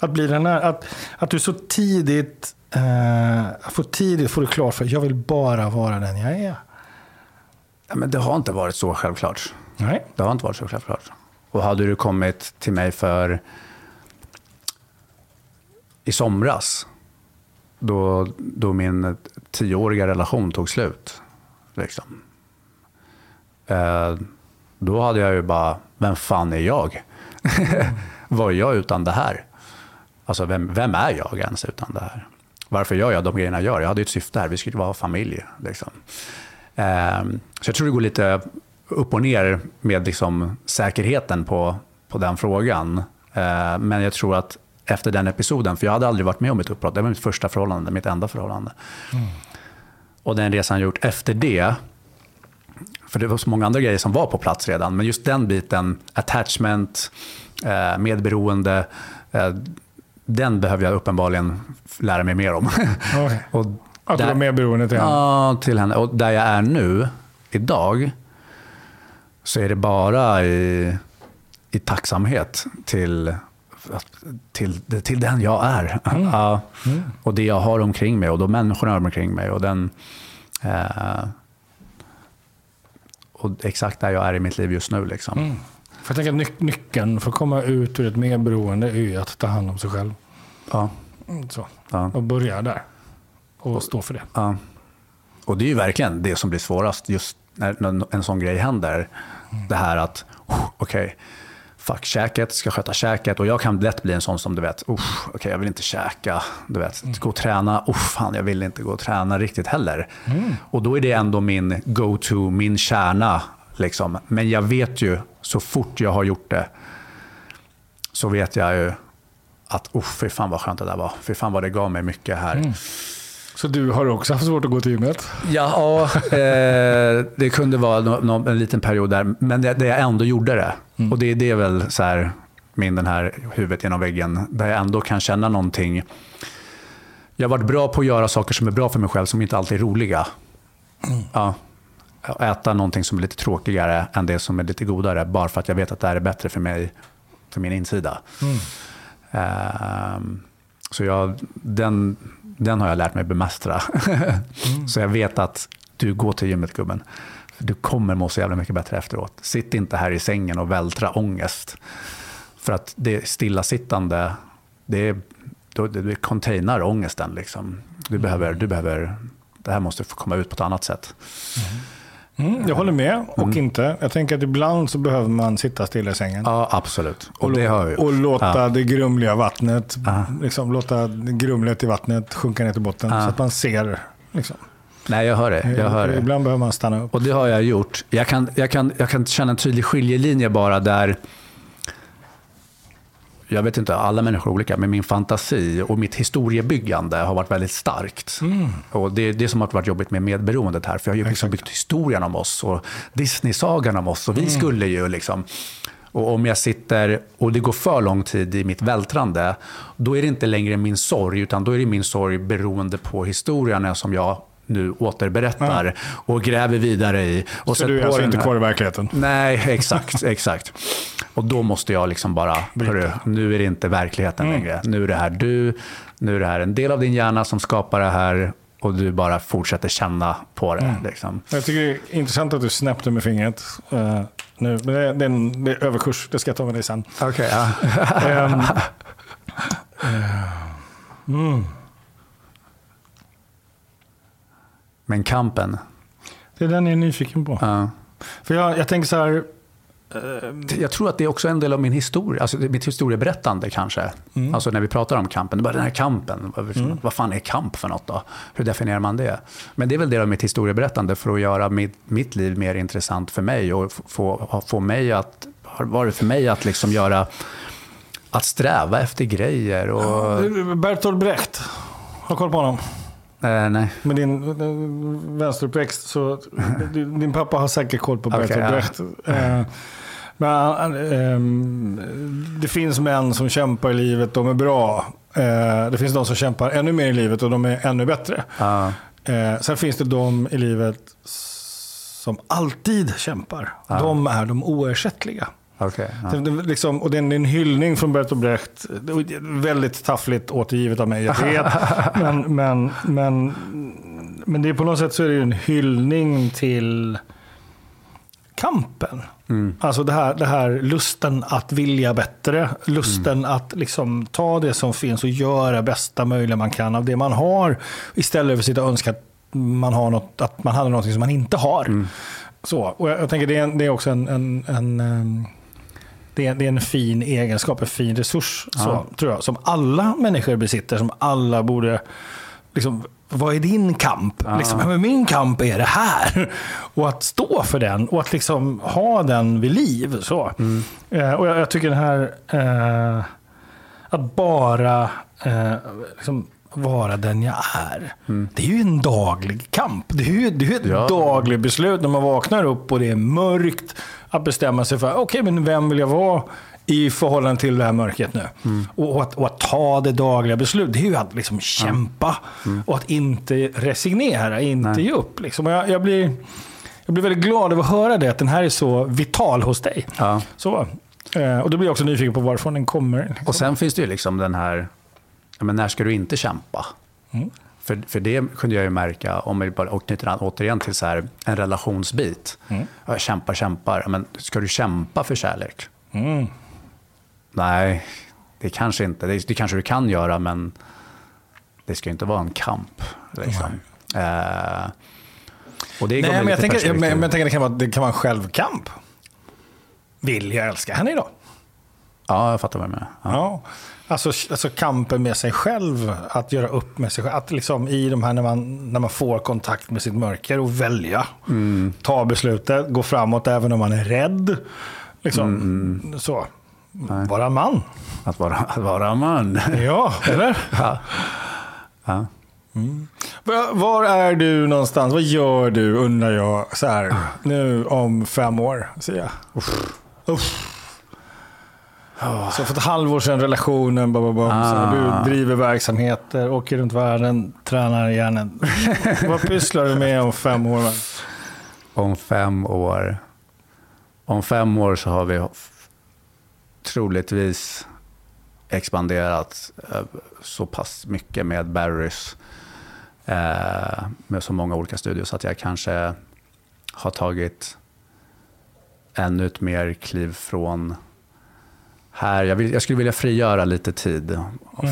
Att bli den här, att, att du så tidigt, eh, får tidigt får du klart för att jag vill bara vara den jag är. Ja, men det har inte varit så självklart. Nej. Det har inte varit så självklart. Och hade du kommit till mig för i somras, då, då min tioåriga relation tog slut, liksom. eh, då hade jag ju bara, vem fan är jag? *laughs* Vad är jag utan det här? Alltså, vem, vem är jag ens utan det här? Varför gör jag de grejerna jag gör? Jag hade ju ett syfte här, vi skulle vara familj. Liksom. Eh, så jag tror det går lite upp och ner med liksom säkerheten på, på den frågan. Eh, men jag tror att efter den episoden, för jag hade aldrig varit med om ett uppbrott, det var mitt första förhållande, mitt enda förhållande. Och den resan jag gjort efter det, för det var så många andra grejer som var på plats redan, men just den biten, attachment, eh, medberoende, eh, den behöver jag uppenbarligen lära mig mer om. Okej. *laughs* och Att du där- var mer beroende till henne. Ja, till henne. Och där jag är nu, idag, så är det bara i, i tacksamhet till, till, till den jag är. Ja. Och det jag har omkring mig och de människorna omkring mig. Och, den, eh, och exakt där jag är i mitt liv just nu. Liksom. Mm. För jag tänker att ny- nyckeln för att komma ut ur ett medberoende är ju att ta hand om sig själv. Ja, Mm, Så. ja, Och börja där. Och stå för det. ja. Och det är ju verkligen det som blir svårast just när en sån grej händer. Det här att, oh, okej, fuck käket, ska sköta käket. Och jag kan lätt bli en sån som du vet, okej jag vill inte käka. Du vet, gå och träna, oh, fan jag vill inte gå och träna riktigt heller. Och då är det ändå min go-to, min kärna. Liksom. Men jag vet ju, så fort jag har gjort det, så vet jag ju att, oh, fy fan vad skönt det där var. Fy fan vad det gav mig mycket här. Så du har också haft svårt att gå till gymmet? Ja, eh, det kunde vara nå- nå- en liten period där, men det, det jag ändå gjorde det. Och det, det är väl så här, min den här huvudet genom väggen, där jag ändå kan känna någonting. Jag har varit bra på att göra saker som är bra för mig själv, som inte alltid är roliga. Ja. Äta någonting som är lite tråkigare än det som är lite godare, bara för att jag vet att det här är bättre för mig, för min insida. Ehm, så jag, den, den har jag lärt mig bemästra. *laughs* så jag vet att du går till gymmet gubben. Du kommer må så jävla mycket bättre efteråt. Sitt inte här i sängen och vältra ångest. För att det stillasittande, det, det, det containar ångesten. Liksom. Du, behöver, du behöver, det här måste få komma ut på ett annat sätt. Mm, jag håller med och inte. Jag tänker att ibland så behöver man sitta stilla i sängen. Ja, absolut. Och, Och, det har jag gjort. och låta Ja. det grumliga vattnet, Ja. liksom, låta grumlet i vattnet sjunka ner till botten. Ja. Så att man ser. Liksom. Nej, jag hör det. Jag hör det. Ibland behöver man stanna upp. Och det har jag gjort. Jag kan, jag, kan, jag kan känna en tydlig skiljelinje bara där jag vet inte, alla människor är olika, men min fantasi och mitt historiebyggande har varit väldigt starkt. Mm. Och det är det som har varit jobbigt med medberoendet här, för jag har ju liksom byggt historien om oss och Disney-sagan om oss och vi Mm. skulle ju liksom... Och om jag sitter och det går för lång tid i mitt vältrande, då är det inte längre min sorg, utan då är det min sorg beroende på historierna som jag nu återberättar och gräver vidare i. Och Så du är alltså inte kvar i verkligheten? Nej, exakt. *laughs* exakt. Och då måste jag liksom bara, hörru, nu är det inte verkligheten Mm. längre. Nu är det här du, nu är det här en del av din hjärna som skapar det här och du bara fortsätter känna på det. Mm. Liksom. Jag tycker det är intressant att du snäppte med fingret eh, nu. Men det, är- det, är en, det är överkurs, det ska jag ta med dig sen. Okay, ja. Ehm, *laughs* eh, mm. Men kampen, Det är den jag är nyfiken på. ja. För jag, jag tänker så här, jag tror att det är också en del av min historia, alltså mitt historieberättande kanske. Mm. Alltså när vi pratar om kampen, det bara den här kampen, vad, vad fan är kamp för något då? Hur definierar man det? Men det är väl del av mitt historieberättande för att göra mitt, mitt liv mer intressant för mig och få, få mig att, har varit för mig att liksom göra, att sträva efter grejer och... Bertolt Brecht, har koll på honom? Eh, nej. Med din eh, vänsteruppväxt så din pappa har säkert koll på Bertolt. Brecht. Eh, Men han, ehm, det finns män som kämpar i livet, de är bra. Eh, Det finns de som kämpar ännu mer i livet och de är ännu bättre. Sen finns det de i livet som alltid kämpar. De är de oersättliga. Okej. ja. Det, liksom, och det är en, hyllning från Bertolt Brecht. Väldigt taffligt återgivet av mig, jag vet. *laughs* men, men, men, men det är på något sätt så är det en hyllning till kampen. Alltså det här, det här lusten att vilja bättre. Lusten att liksom ta det som finns och göra bästa möjliga man kan av det man har. Istället för att sitta och önska att man, har något, att man hade något som man inte har. Så, och jag, jag tänker det är, det är också en, en, en ehm, det är, det är en fin egenskap, en fin resurs, så, tror jag, som alla människor besitter, som alla borde... Liksom, vad är din kamp? Liksom, "Ja, men min kamp är det här. *laughs* Och att stå för den och att liksom ha den vid liv. Så. Eh, och jag, jag tycker den här... Eh, att bara eh, liksom, vara den jag är. Det är ju en daglig kamp. Det är ju, det är ju ett Ja. dagligt beslut när man vaknar upp och det är mörkt. Att bestämma sig för, okej men vem vill jag vara i förhållande till det här mörkret nu? Och, och, att, och att ta det dagliga beslutet, det är ju att liksom kämpa. Och att inte resignera, inte ge upp. Liksom. Jag, jag, blir, jag blir väldigt glad över att höra det, att den här är så vital hos dig. Ja. Så, eh, och då blir jag också nyfiken på varifrån den kommer. Liksom. Och sen finns det ju liksom den här, men när ska du inte kämpa? För, för det kunde jag ju märka, om vi bara knyter an återigen till så här, en relationsbit. Jag kämpar, kämpar. Men ska du kämpa för kärlek? Mm. Nej, det kanske inte. Det, det kanske du kan göra, men det ska ju inte vara en kamp. Liksom. Eh, och det Nej, men jag, tänker, perspektiv. men, men jag tänker det kan, vara, det kan vara en självkamp. Vill jag älska henne idag? Ja, jag fattar vad du menar. Ja. Ja. Alltså, alltså kampen med sig själv, att göra upp med sig själv. Att liksom i de här när man, när man får kontakt med sitt mörker och välja. Ta beslutet, gå framåt även om man är rädd. Liksom. Så. Vara man. Att, vara, att vara man. *laughs* Ja, eller? ja. Ja. Var- Var är du någonstans? Vad gör du, undrar jag, så här, nu om fem år? Säger jag. Uff. Så för ett halvår sedan relationen, bam, så här, Ah. du driver verksamheter, åker runt världen, tränar hjärnan. *laughs* Vad pysslar du med om fem år? Om fem år. Om fem år så har vi troligtvis expanderat eh, så pass mycket med Barrys eh, med så många olika studios så att jag kanske har tagit ännu ett mer kliv från här. Jag, vill, jag skulle vilja frigöra lite tid.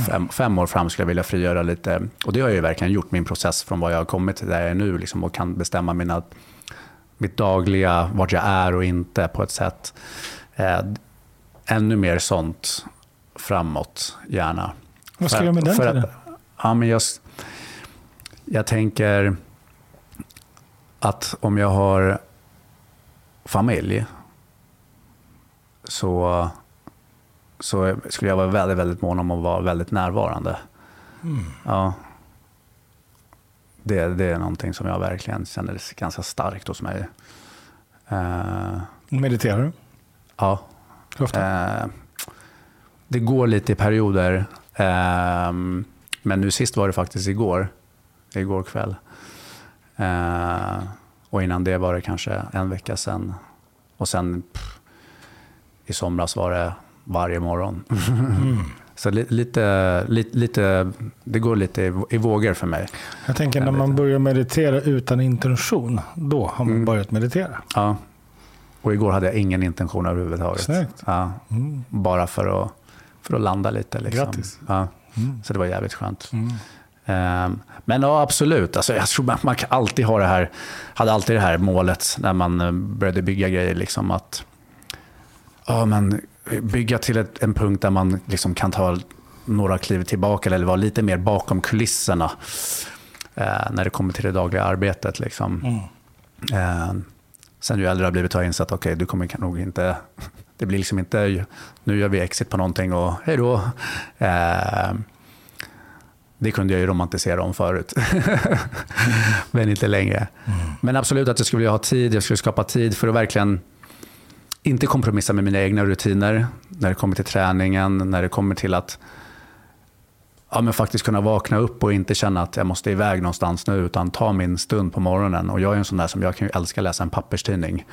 Fem, fem år fram skulle jag vilja frigöra lite. Och det har jag ju verkligen gjort, min process från vad jag har kommit till där jag är nu. Liksom, och kan bestämma mina, mitt dagliga, vart jag är och inte på ett sätt. Eh, ännu mer sånt framåt, gärna. Vad ska du göra med den för tiden? att- ja, men jag, jag tänker att om jag har familj så så skulle jag vara väldigt, väldigt mån om att vara väldigt närvarande. Ja. Det, det är någonting som jag verkligen känner ganska starkt hos mig. Eh, Mediterar du? ja. Hur ofta? Eh, det går lite i perioder. Eh, men nu sist var det faktiskt igår. Igår kväll. Och innan det var det kanske en vecka sedan. Och sen pff, i somras var det varje morgon. *laughs* Så li, lite, lite, lite, det går lite i, i vågor för mig. Jag tänker när man börjar meditera utan intention, då har man Mm. börjat meditera. Ja. Och igår hade jag ingen intention överhuvudtaget. Snyggt. Ja. Mm. Bara för att, för att landa lite. Liksom. Grattis. Ja. Mm. Så det var jävligt skönt. Mm. Ehm, Men ja, absolut. Alltså, jag tror man, alltid ha det här, hade alltid det här målet när man eh, började bygga grejer. Liksom att ja, men bygga till ett, en punkt där man liksom kan ta några kliv tillbaka eller vara lite mer bakom kulisserna eh, när det kommer till det dagliga arbetet. Liksom. Mm. Eh, sen ju äldre jag blivit har jag insett att okay, du kommer nog inte... Det blir liksom inte nu gör vi exit på någonting och hej då. Eh, det kunde jag ju romantisera om förut. *laughs* Men inte längre. Men absolut att jag skulle vilja ha tid. Jag skulle skapa tid för att verkligen inte kompromissa med mina egna rutiner när det kommer till träningen, när det kommer till att ja, men faktiskt kunna vakna upp och inte känna att jag måste iväg någonstans nu, utan ta min stund på morgonen. Och jag är en sån där som jag kan ju älska att läsa en papperstidning.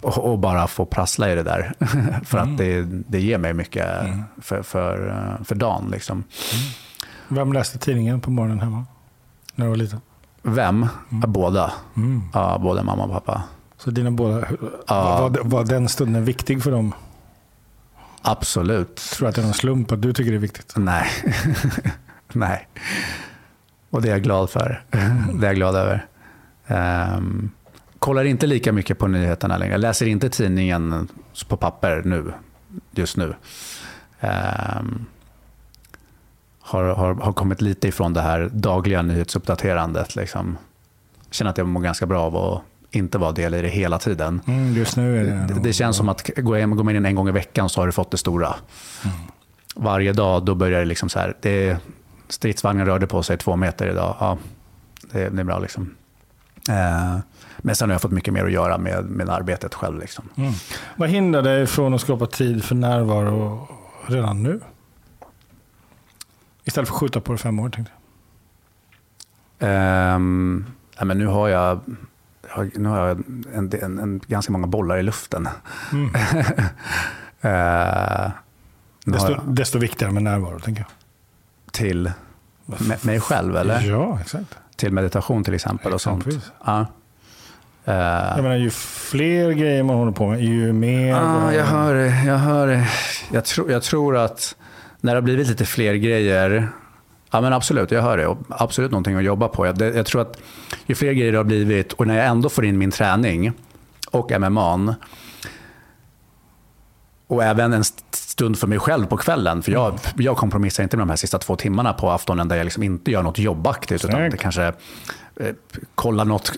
Och, och bara få prassla i det där. *laughs* för att det, det ger mig mycket för, för, för dagen. Liksom. Vem läste tidningen på morgonen hemma? När du var liten? Vem? Ja, Båda. Mm. Ja, både mamma och pappa. Så dina båda, Ja. var, var den stunden viktig för dem? Absolut. Tror du att det är någon slump att du tycker det är viktigt? Nej. *laughs* Nej. Och det är jag glad för. *laughs* Det är jag glad över. Ehm, kollar inte lika mycket på nyheterna längre. Läser inte tidningen på papper nu, just nu. Ehm, har, har, har kommit lite ifrån det här dagliga nyhetsuppdaterandet. Liksom. Känner att jag mår ganska bra av att inte vara del i det hela tiden. Mm, just nu är det... Det, det känns som att hem- går man in en gång i veckan så har du fått det stora. Varje dag då börjar det liksom så här. Det stridsvagnen rörde på sig två meter idag. Ja, det, det är bra liksom. Eh, men sen har jag fått mycket mer att göra med, med arbetet själv. Liksom. Mm. Vad hindrar dig från att skapa tid för närvaro redan nu? Istället för att skjuta på det fem år tänkte jag. Ehm, ja, men nu har jag- nu har jag en, en, en, ganska många bollar i luften. Mm. *laughs* Eh, Desto, jag desto viktigare med närvaro tänker jag. till mig själv, eller? Ja, exakt. Till meditation till exempel. och sånt. Ja. Eh, Jag menar, ju fler grejer man håller på med, ju mer... Ja, jag hör det. Jag, hör det. Jag, tror, jag tror att när det har blivit lite fler grejer, ja men absolut, jag hör det. Och absolut någonting att jobba på. Jag, det, jag tror att ju fler grejer det har blivit och när jag ändå får in min träning och MMA och även en st- stund för mig själv på kvällen. För jag, jag kompromissar inte med de här sista två timmarna på aftonen där jag liksom inte gör något jobbaktigt. Utan det kanske eh, kollar något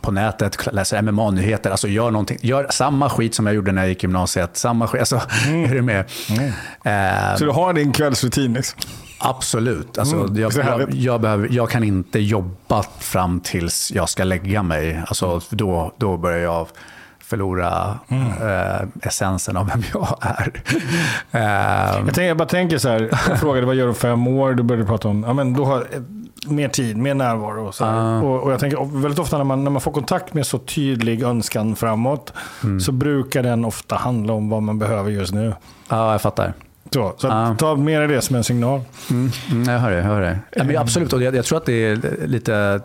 på nätet, läser MMA-nyheter. Alltså gör, någonting, gör samma skit som jag gjorde när jag gick i gymnasiet. Samma skit. Alltså, *laughs* är du med? Eh, Så du har din kvällsrutin liksom? Absolut. Alltså, Mm, jag, jag, jag, behöver, jag kan inte jobba fram tills jag ska lägga mig. Alltså, då, då börjar jag förlora Mm. eh, essensen av vem jag är. *laughs* Eh, Jag, tänker, jag bara tänker så här, jag frågade vad gör du om fem år? Du började prata om, ja men du har eh, mer tid, mer närvaro. Och, så. Ah. och, och jag tänker väldigt ofta när man, när man får kontakt med så tydlig önskan framåt, Mm. så brukar den ofta handla om vad man behöver just nu. ja, jag fattar. Så, så Ah. ta med det som en signal. Mm, mm, jag hör det. Jag hör det. Ja, men absolut, och jag, jag tror att det är lite...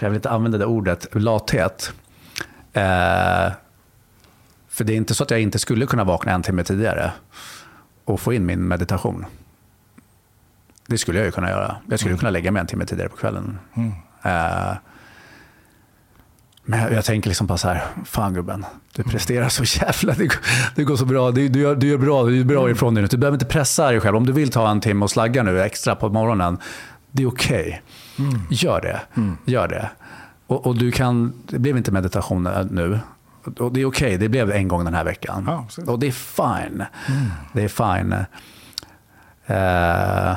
Jag vill inte använda det ordet, lathet. Eh, för det är inte så att jag inte skulle kunna vakna en timme tidigare och få in min meditation. Det skulle jag ju kunna göra. Jag skulle kunna lägga mig en timme tidigare på kvällen. Mm. Eh, men jag, tänker liksom bara så här, fan gubben, du presterar så jävla, *laughs* det, går- det går så bra, du, du, gör, du gör bra, du är bra ifrån dig nu. Du behöver inte pressa dig själv. Om du vill ta en timme och slagga nu extra på morgonen, det är okej. Gör det. Gör det. Och, och du kan, det blev inte meditation nu, och det är okej, det blev en gång den här veckan. Ja, och det är fine. Det är fine. Eh,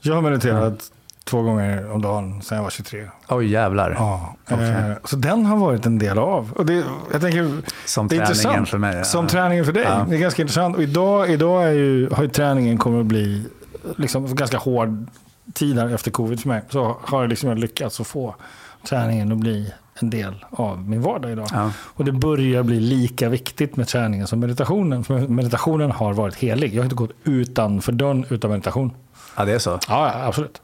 Jag har mediterat två gånger om dagen sedan jag var 23. oj jävlar. Ja, Okej. eh, så den har varit en del av. Och det, jag tänker, Som det är träningen för mig. Som Ja. träningen för dig. Ja. Det är ganska intressant. Och idag, idag är ju, har ju träningen kommit att bli liksom ganska hård tid här efter covid för mig. Så har jag liksom lyckats att få träningen att bli en del av min vardag idag. Ja. Och det börjar bli lika viktigt med träningen som meditationen. För meditationen har varit helig. Jag har inte gått utanför dörren utan meditation. ja, det är så. Ja, absolut.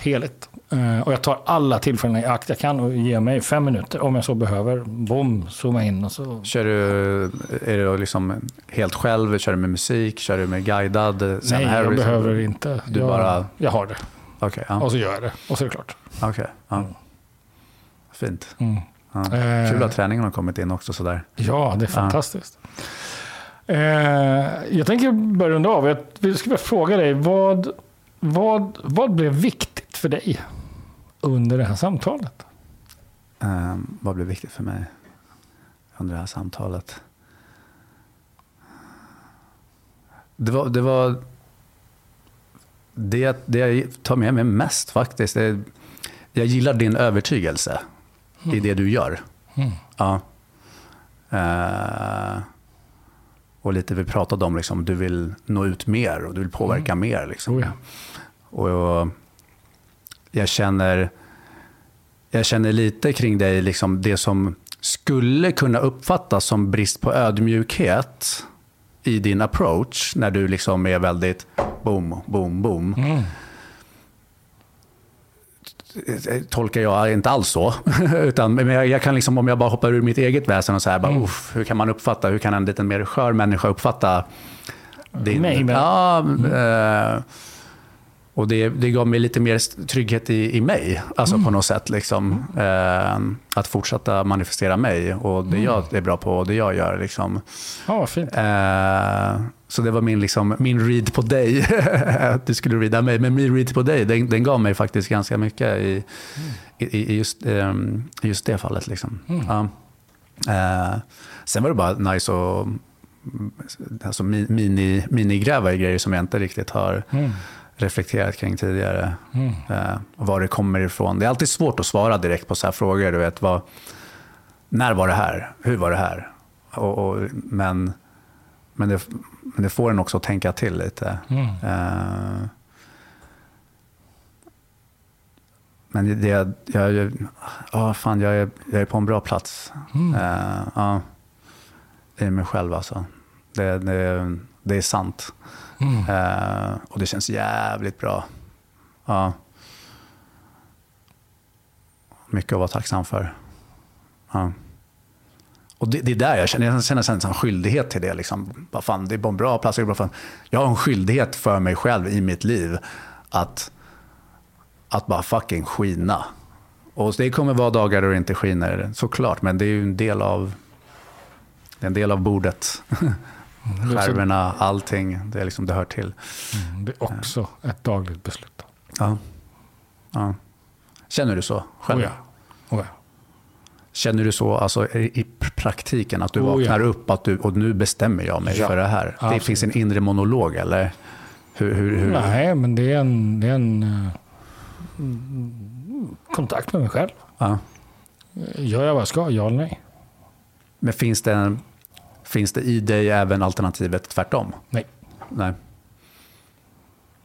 Heligt. Eh, och jag tar alla tillfällen i akt jag kan och ger mig fem minuter om jag så behöver. Bom, zooma in och så. Kör du, är du liksom helt själv? Kör du med musik? Kör du med guidad? Nej, jag Harris? behöver inte. Du jag, bara- jag har det. Okej, ja. Och så gör jag det. Och så är det klart. Okej, ja. Fint. Mm. Ja. Eh, Kul att träningen har kommit in också sådär. Ja, det är fantastiskt. Eh, jag tänker börja runda av. Jag skulle vilja fråga dig, vad, vad, vad blev viktigt för dig under det här samtalet? Ehm, vad blev viktigt för mig under det här samtalet? Det var det, var, det, det jag tar med mig mest faktiskt. Det, jag gillar din övertygelse i det du gör. Mm. Ja. Eh, och lite vi pratade om, liksom, du vill nå ut mer och du vill påverka mer. Liksom. Oh ja. Och jag känner, jag känner lite kring dig, liksom det som skulle kunna uppfattas som brist på ödmjukhet i din approach, när du liksom är väldigt boom, boom, boom. Mm. Tolkar jag inte alls så. *laughs* Utan, men jag, jag kan liksom, om jag bara hoppar ur mitt eget väsen och så här, bara, Mm. uff, hur kan man uppfatta, hur kan en lite mer skör människa uppfatta din... Mig, men- Ja, eh, och det, det gav mig lite mer trygghet i, i mig, alltså Mm. på något sätt. Liksom, eh, att fortsätta manifestera mig och det Mm. jag är bra på och det jag gör. Liksom. Ja, fint. Eh, så det var min, liksom, min read på dig. *laughs* att du skulle reada mig. Men min read på dig, den, den gav mig faktiskt ganska mycket i, i, i, just, ehm, i just det fallet. Liksom. Mm. Ja. Eh, sen var det bara nice att alltså, mi- mini, minigräva i grejer som jag inte riktigt har Mm. Reflekterat kring tidigare. Mm. Eh, och var det kommer ifrån. Det är alltid svårt att svara direkt på så här frågor. Du vet, vad, när var det här? Hur var det här? Och, och, men men det, men det får en också att tänka till lite. Mm. Eh, men det, jag, jag, ja, fan, jag, är, jag är på en bra plats. Mm. Eh, ja, I mig själv alltså. Det, det, det är sant. Mm. Eh, och det känns jävligt bra. Ja. Mycket att vara tacksam för. Ja. Och det, det är där jag känner, jag känner en skyldighet till det. Liksom. Fan, det är en bra plats. bra fan. Jag har en skyldighet för mig själv i mitt liv att, att bara fucking skina. Och det kommer vara dagar då det inte skiner, såklart. Men det är ju en del av, en del av bordet. *laughs* Skärvorna, allting. Det, är liksom, det hör till. Mm, Det är också ett dagligt beslut. Ja. Ja. Känner du så själv? Oh ja. Oh ja. Känner du så alltså, i praktiken, att du Oh ja. vaknar upp att du, och nu bestämmer jag mig Ja, för det här? Det absolut. finns en inre monolog eller? Hur, hur, hur? Nej, men det är en, det är en eh, mm, kontakt med mig själv. Ja. Gör jag vad jag ska? Ja eller nej? Men finns det, en, finns det i dig även alternativet tvärtom? Nej. Nej.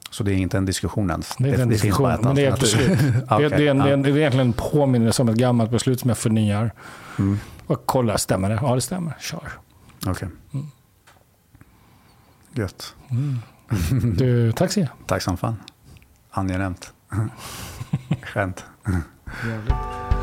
Så det är inte en diskussion ens? Det är en finns diskussion, ett men det är ett beslut. *laughs* det, är, Okej, det, är en, det, är ja. en, det är egentligen en påminnelse om ett gammalt beslut som jag förnyar. Mm. Och kollar, stämmer det? Ja, det stämmer. Kör. Okej. Mm. Gött. Du, *laughs* tack så. Tack som fan. Angenämt. *laughs* Skönt. Jävligt.